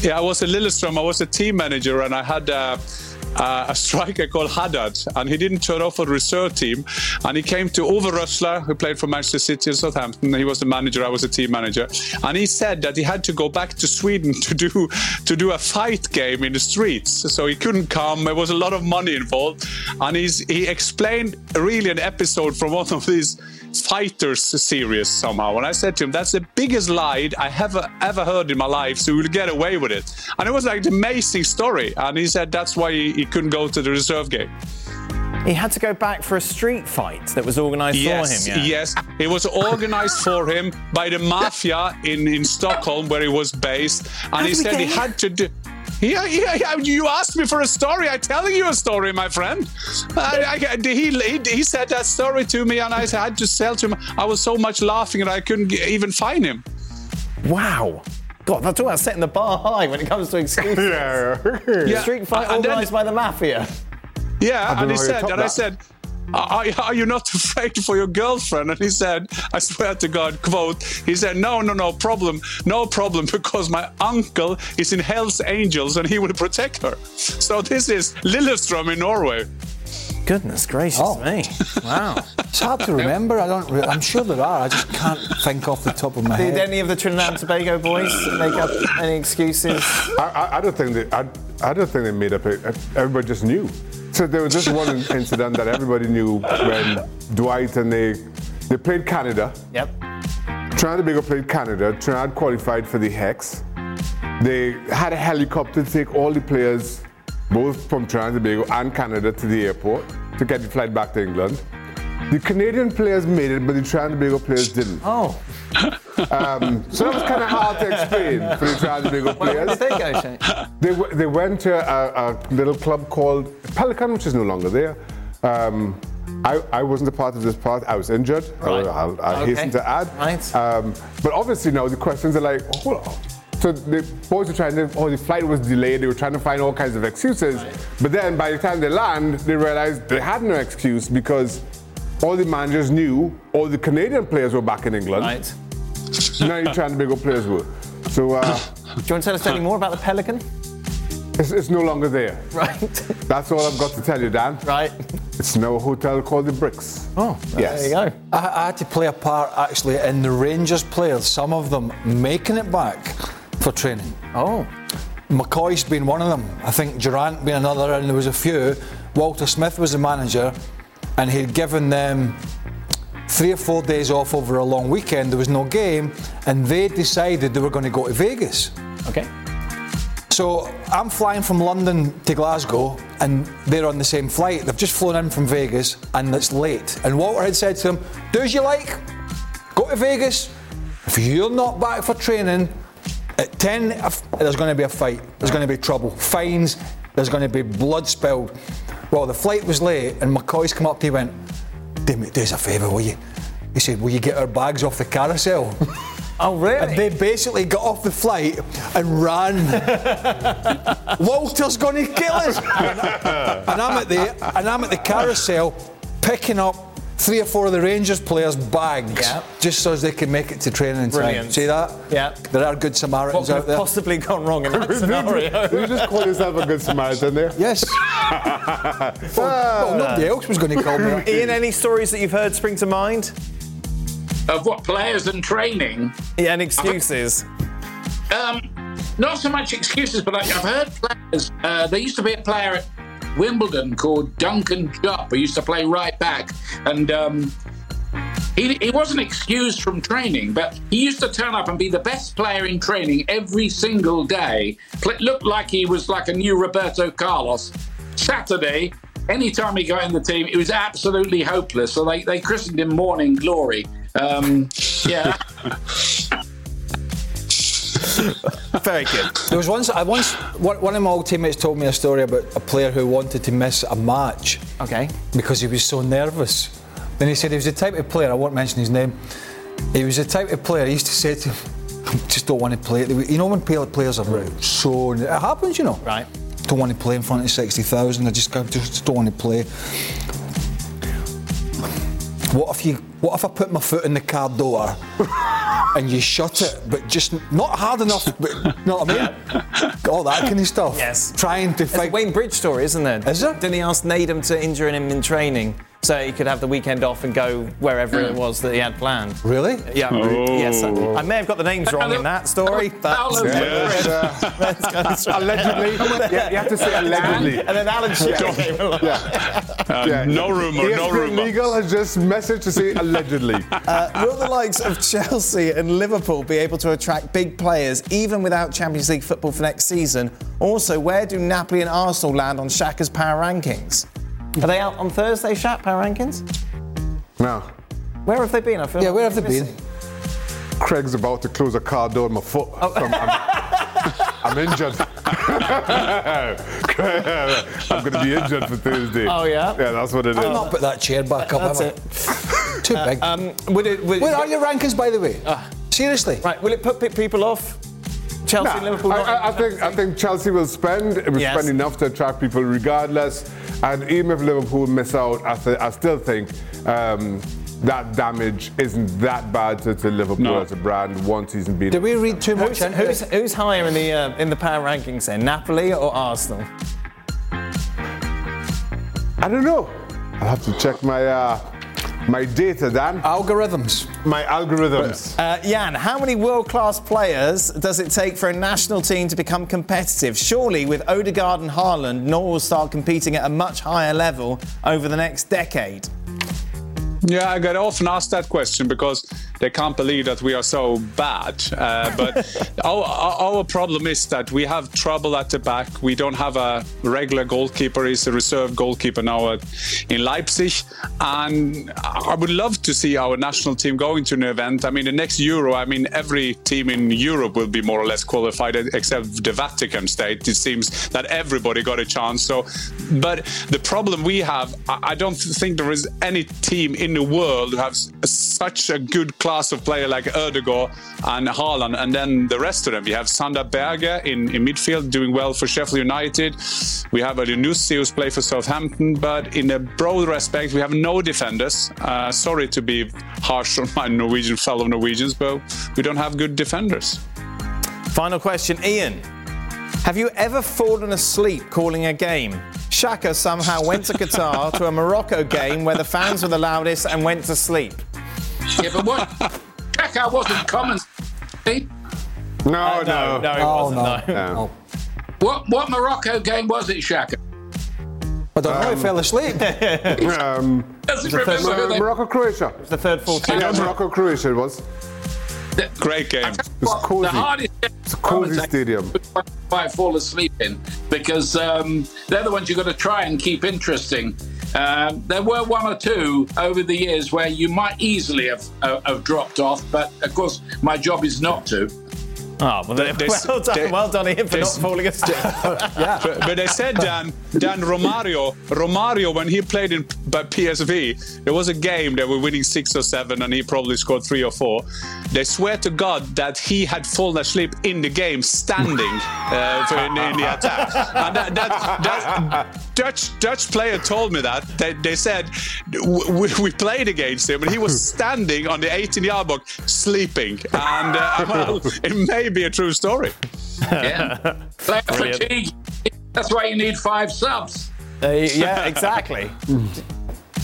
Yeah, I was at Lillestrøm. I was a team manager, and I had uh, uh, a striker called Haddad, and he didn't turn off for the reserve team. And he came to Uwe Rösler, who played for Manchester City and Southampton. He was the manager, I was the team manager. And he said that he had to go back to Sweden to do to do a fight game in the streets. So he couldn't come. There was a lot of money involved. And he's, he explained really an episode from one of these fighters series somehow. And I said to him, that's the biggest lie I have ever heard in my life, so we'll get away with it. And it was like an amazing story. And he said that's why he, he couldn't go to the reserve game. He had to go back for a street fight that was organised yes, for him. Yeah? Yes, it was organised for him by the mafia in, in Stockholm, where he was based, and How he said he had to do. Yeah, yeah, yeah. You asked me for a story. I'm telling you a story, my friend. I, I, he, he, he said that story to me, and I had to tell to him. I was so much laughing, and I couldn't even find him. Wow. God, that's all about setting the bar high when it comes to excuses. Yeah. Street fight And then- organised by the mafia. Yeah, and he said, top and I said, are, are you not afraid for your girlfriend? And he said, I swear to God, quote, he said, no, no, no problem, no problem, because my uncle is in Hell's Angels and he will protect her. So this is Lillestrøm in Norway. Goodness gracious Oh. me. Wow. It's hard to remember. I don't. Re- I'm sure there are. I just can't think off the top of my Did head. Did any of the Trinidad and Tobago boys make up any excuses? I, I, I don't think they. I, I don't think they made up. It. Everybody just knew. So there was just one incident that everybody knew when Dwight and they they played Canada. Yep. Trinidad and Tobago played Canada. Trinidad qualified for the Hex. They had a helicopter to take all the players, both from Trinidad and Tobago and Canada, to the airport to get the flight back to England. The Canadian players made it, but the Trinidad and Tobago players didn't. Oh. Um, so that was kind of hard to explain for the and Tobago Where players. did they go, Shane? They, w- they went to a, a little club called Pelican, which is no longer there. Um, I, I wasn't a part of this part. I was injured. Right. I'll, I'll Okay. hasten to add. Right. Um, but obviously now the questions are like, hold on. So the boys were trying to, oh, the flight was delayed. They were trying to find all kinds of excuses. But then by the time they land, they realized they had no excuse because all the managers knew all the Canadian players were back in England. Right. Now the Trinidad and Tobago players were. So uh, Do you want to tell us any more about the Pelican? it's, it's no longer there. Right. That's all I've got to tell you, Dan. Right. It's now a hotel called the Bricks. Oh, Yes. there you go. I, I had to play a part actually in the Rangers players. Some of them making it back for training. Oh. McCoist been one of them. I think Durrant being another, and there was a few. Walter Smith was the manager, and he'd given them three or four days off over a long weekend. There was no game, and they decided they were going to go to Vegas. Okay. So I'm flying from London to Glasgow, and they're on the same flight. They've just flown in from Vegas, and it's late. And Walter had said to them, "Do as you like. Go to Vegas. If you're not back for training at 10, there's going to be a fight. There's going to be trouble. Fines. There's going to be blood spilled." Well, the flight was late, and McCoist come up to me and went, "Do me do us a favour, will you?" He said, "Will you get our bags off the carousel?" Oh, really? And they basically got off the flight and ran. Walter's going to kill us. and I'm at the and I'm at the carousel picking up three or four of the Rangers players' bags Yeah. just so as they can make it to training in time. Brilliant. See that? Yeah. There are good What Samaritans could out have there. possibly gone wrong in that Did you- scenario? did just call yourself a good Samaritan there? yes. well, nobody else was going to call me. Ian, any stories that you've heard spring to mind? Of what players and training? Yeah, and excuses. Um, not so much excuses, but I, I've heard players. Uh, there used to be a player at Wimbledon called Duncan Jupp who used to play right back, and um, he, he wasn't excused from training, but he used to turn up and be the best player in training every single day. Pl- looked like he was like a new Roberto Carlos. Saturday, anytime he got in the team, it was absolutely hopeless. So they, they christened him Morning Glory. Um, yeah. Very good. There was once I once one, one of my old teammates told me a story about a player who wanted to miss a match. Okay. Because he was so nervous. Then he said he was the type of player. I won't mention his name. He was the type of player. He used to say to him, "I just don't want to play." You know when players are right. so it happens, you know. Right. Don't want to play in front of sixty thousand. I just, I just don't want to play. What if you? What if I put my foot in the car door and you shut it, but just not hard enough. But you know what I mean? All that kind of stuff. Yes. Trying to There's a fight. Wayne Bridge story, isn't there? Is there? Didn't he ask Nadem to injure him in training so he could have the weekend off and go wherever it was that he had planned? Really? Yeah. Oh. Yes. I may have got the names wrong in that story, but Paolo Let's go straight. Allegedly. yeah, you have to say allegedly. And then Alan Shearer came along. Uh, Yeah. No rumor, no ESPN rumor. Legal has just messaged to say allegedly. Uh, will the likes of Chelsea and Liverpool be able to attract big players even without Champions League football for next season? Also, where do Napoli and Arsenal land on Shaka's power rankings? Are they out on Thursday, Shaq, power rankings? now, Where have they been? I feel Yeah, like where have they I'm been? Craig's about to close a car door on my foot. Oh. From- I'm, I'm injured. I'm going to be injured for Thursday. Oh, yeah? Yeah, that's what it is. I'll not put that chair back up. That's it. I? Too big. Um, would it, would, Where are your rankings, by the way? Seriously? Right, will it put people off? Chelsea, Nah, Liverpool. I, I, I think I think Chelsea will spend. It will Yes. spend enough to attract people regardless. And even if Liverpool miss out, I, th- I still think um, that damage isn't that bad to, to Liverpool No. as a brand. One season being. Did we read too much Who's, who's, who's higher in the uh, in the power rankings then, Napoli or Arsenal? I don't know. I'll have to check my uh, my data, Dan. Algorithms. My algorithms. Uh, Jan, how many world-class players does it take for a national team to become competitive? Surely, with Odegaard and Haaland, Norway will start competing at a much higher level over the next decade. Yeah, I get often asked that question because they can't believe that we are so bad. Uh, but our, our problem is that we have trouble at the back. We don't have a regular goalkeeper. He's a reserve goalkeeper now at, in Leipzig. And I would love to see our national team going to an event. I mean, the next Euro, I mean, every team in Europe will be more or less qualified except the Vatican state. It seems that everybody got a chance. So, but the problem we have, I I don't think there is any team in the world who has such a good class of player like Odegaard and Haaland, and then the rest of them. We have Sander Berge in, in midfield doing well for Sheffield United. We have Elyounoussi who's played for Southampton, but in a broad respect, we have no defenders. Uh, sorry to be harsh on my Norwegian fellow Norwegians, but we don't have good defenders. Final question, Ian. Have you ever fallen asleep calling a game? Shaka somehow went to Qatar to a Morocco game where the fans were the loudest and went to sleep. Yeah, but what? Kaka wasn't common. See? no, Uh, no, no, it Oh, wasn't. no. No. Oh. What what Morocco game was it, Shaka? I don't know. I fell asleep. Um, Doesn't remember who they Morocco, Croatia. It's the third, fourth, Yeah, Morocco, Croatia. It was. Great game. It's cozy. The hardest It's a cozy stadium. I fall asleep in because um, they're the ones you've got to try and keep interesting. Um, there were one or two over the years where you might easily have, uh, have dropped off, but of course my job is not to. Oh, well, They- well done, they- well done, Ian, for not falling asleep. But, but they said Dan, Dan Romario, Romario when he played in by PSV, there was a game they were winning six or seven, and he probably scored three or four. They swear to God that he had fallen asleep in the game, standing uh, for in, in the attack. And that, that, that Dutch Dutch player told me that they, they said we, we played against him, and he was standing on the 18-yard box sleeping. And uh, well, it may be a true story. Yeah. Player fatigue. That's why you need five subs. Uh, yeah, exactly.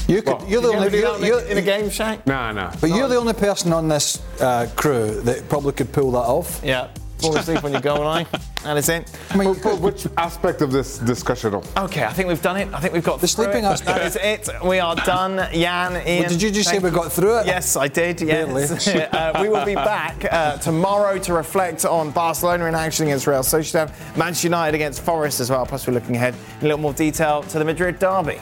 You could, you're the only. do You're, in a- you're, in a game, Shaq? Nah, nah. but you're the only person on this uh, crew that probably could pull that off. Yeah. Fall asleep on your goal line. That is it. I mean, But which aspect of this discussion? Of? Okay, I think we've done it. I think we've got The sleeping it. aspect. That is it. We are done. Jan, Ian. did you just say we got through it? Yes, I did. Yes. uh, we will be back uh, tomorrow to reflect on Barcelona in action against Real Sociedad, Manchester United against Forest as well. Plus, we're looking ahead in a little more detail to the Madrid derby.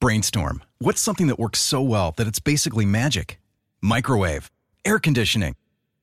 Brainstorm. What's something that works so well that it's basically magic? Microwave. Air conditioning.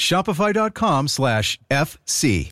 Shopify.com slash FC.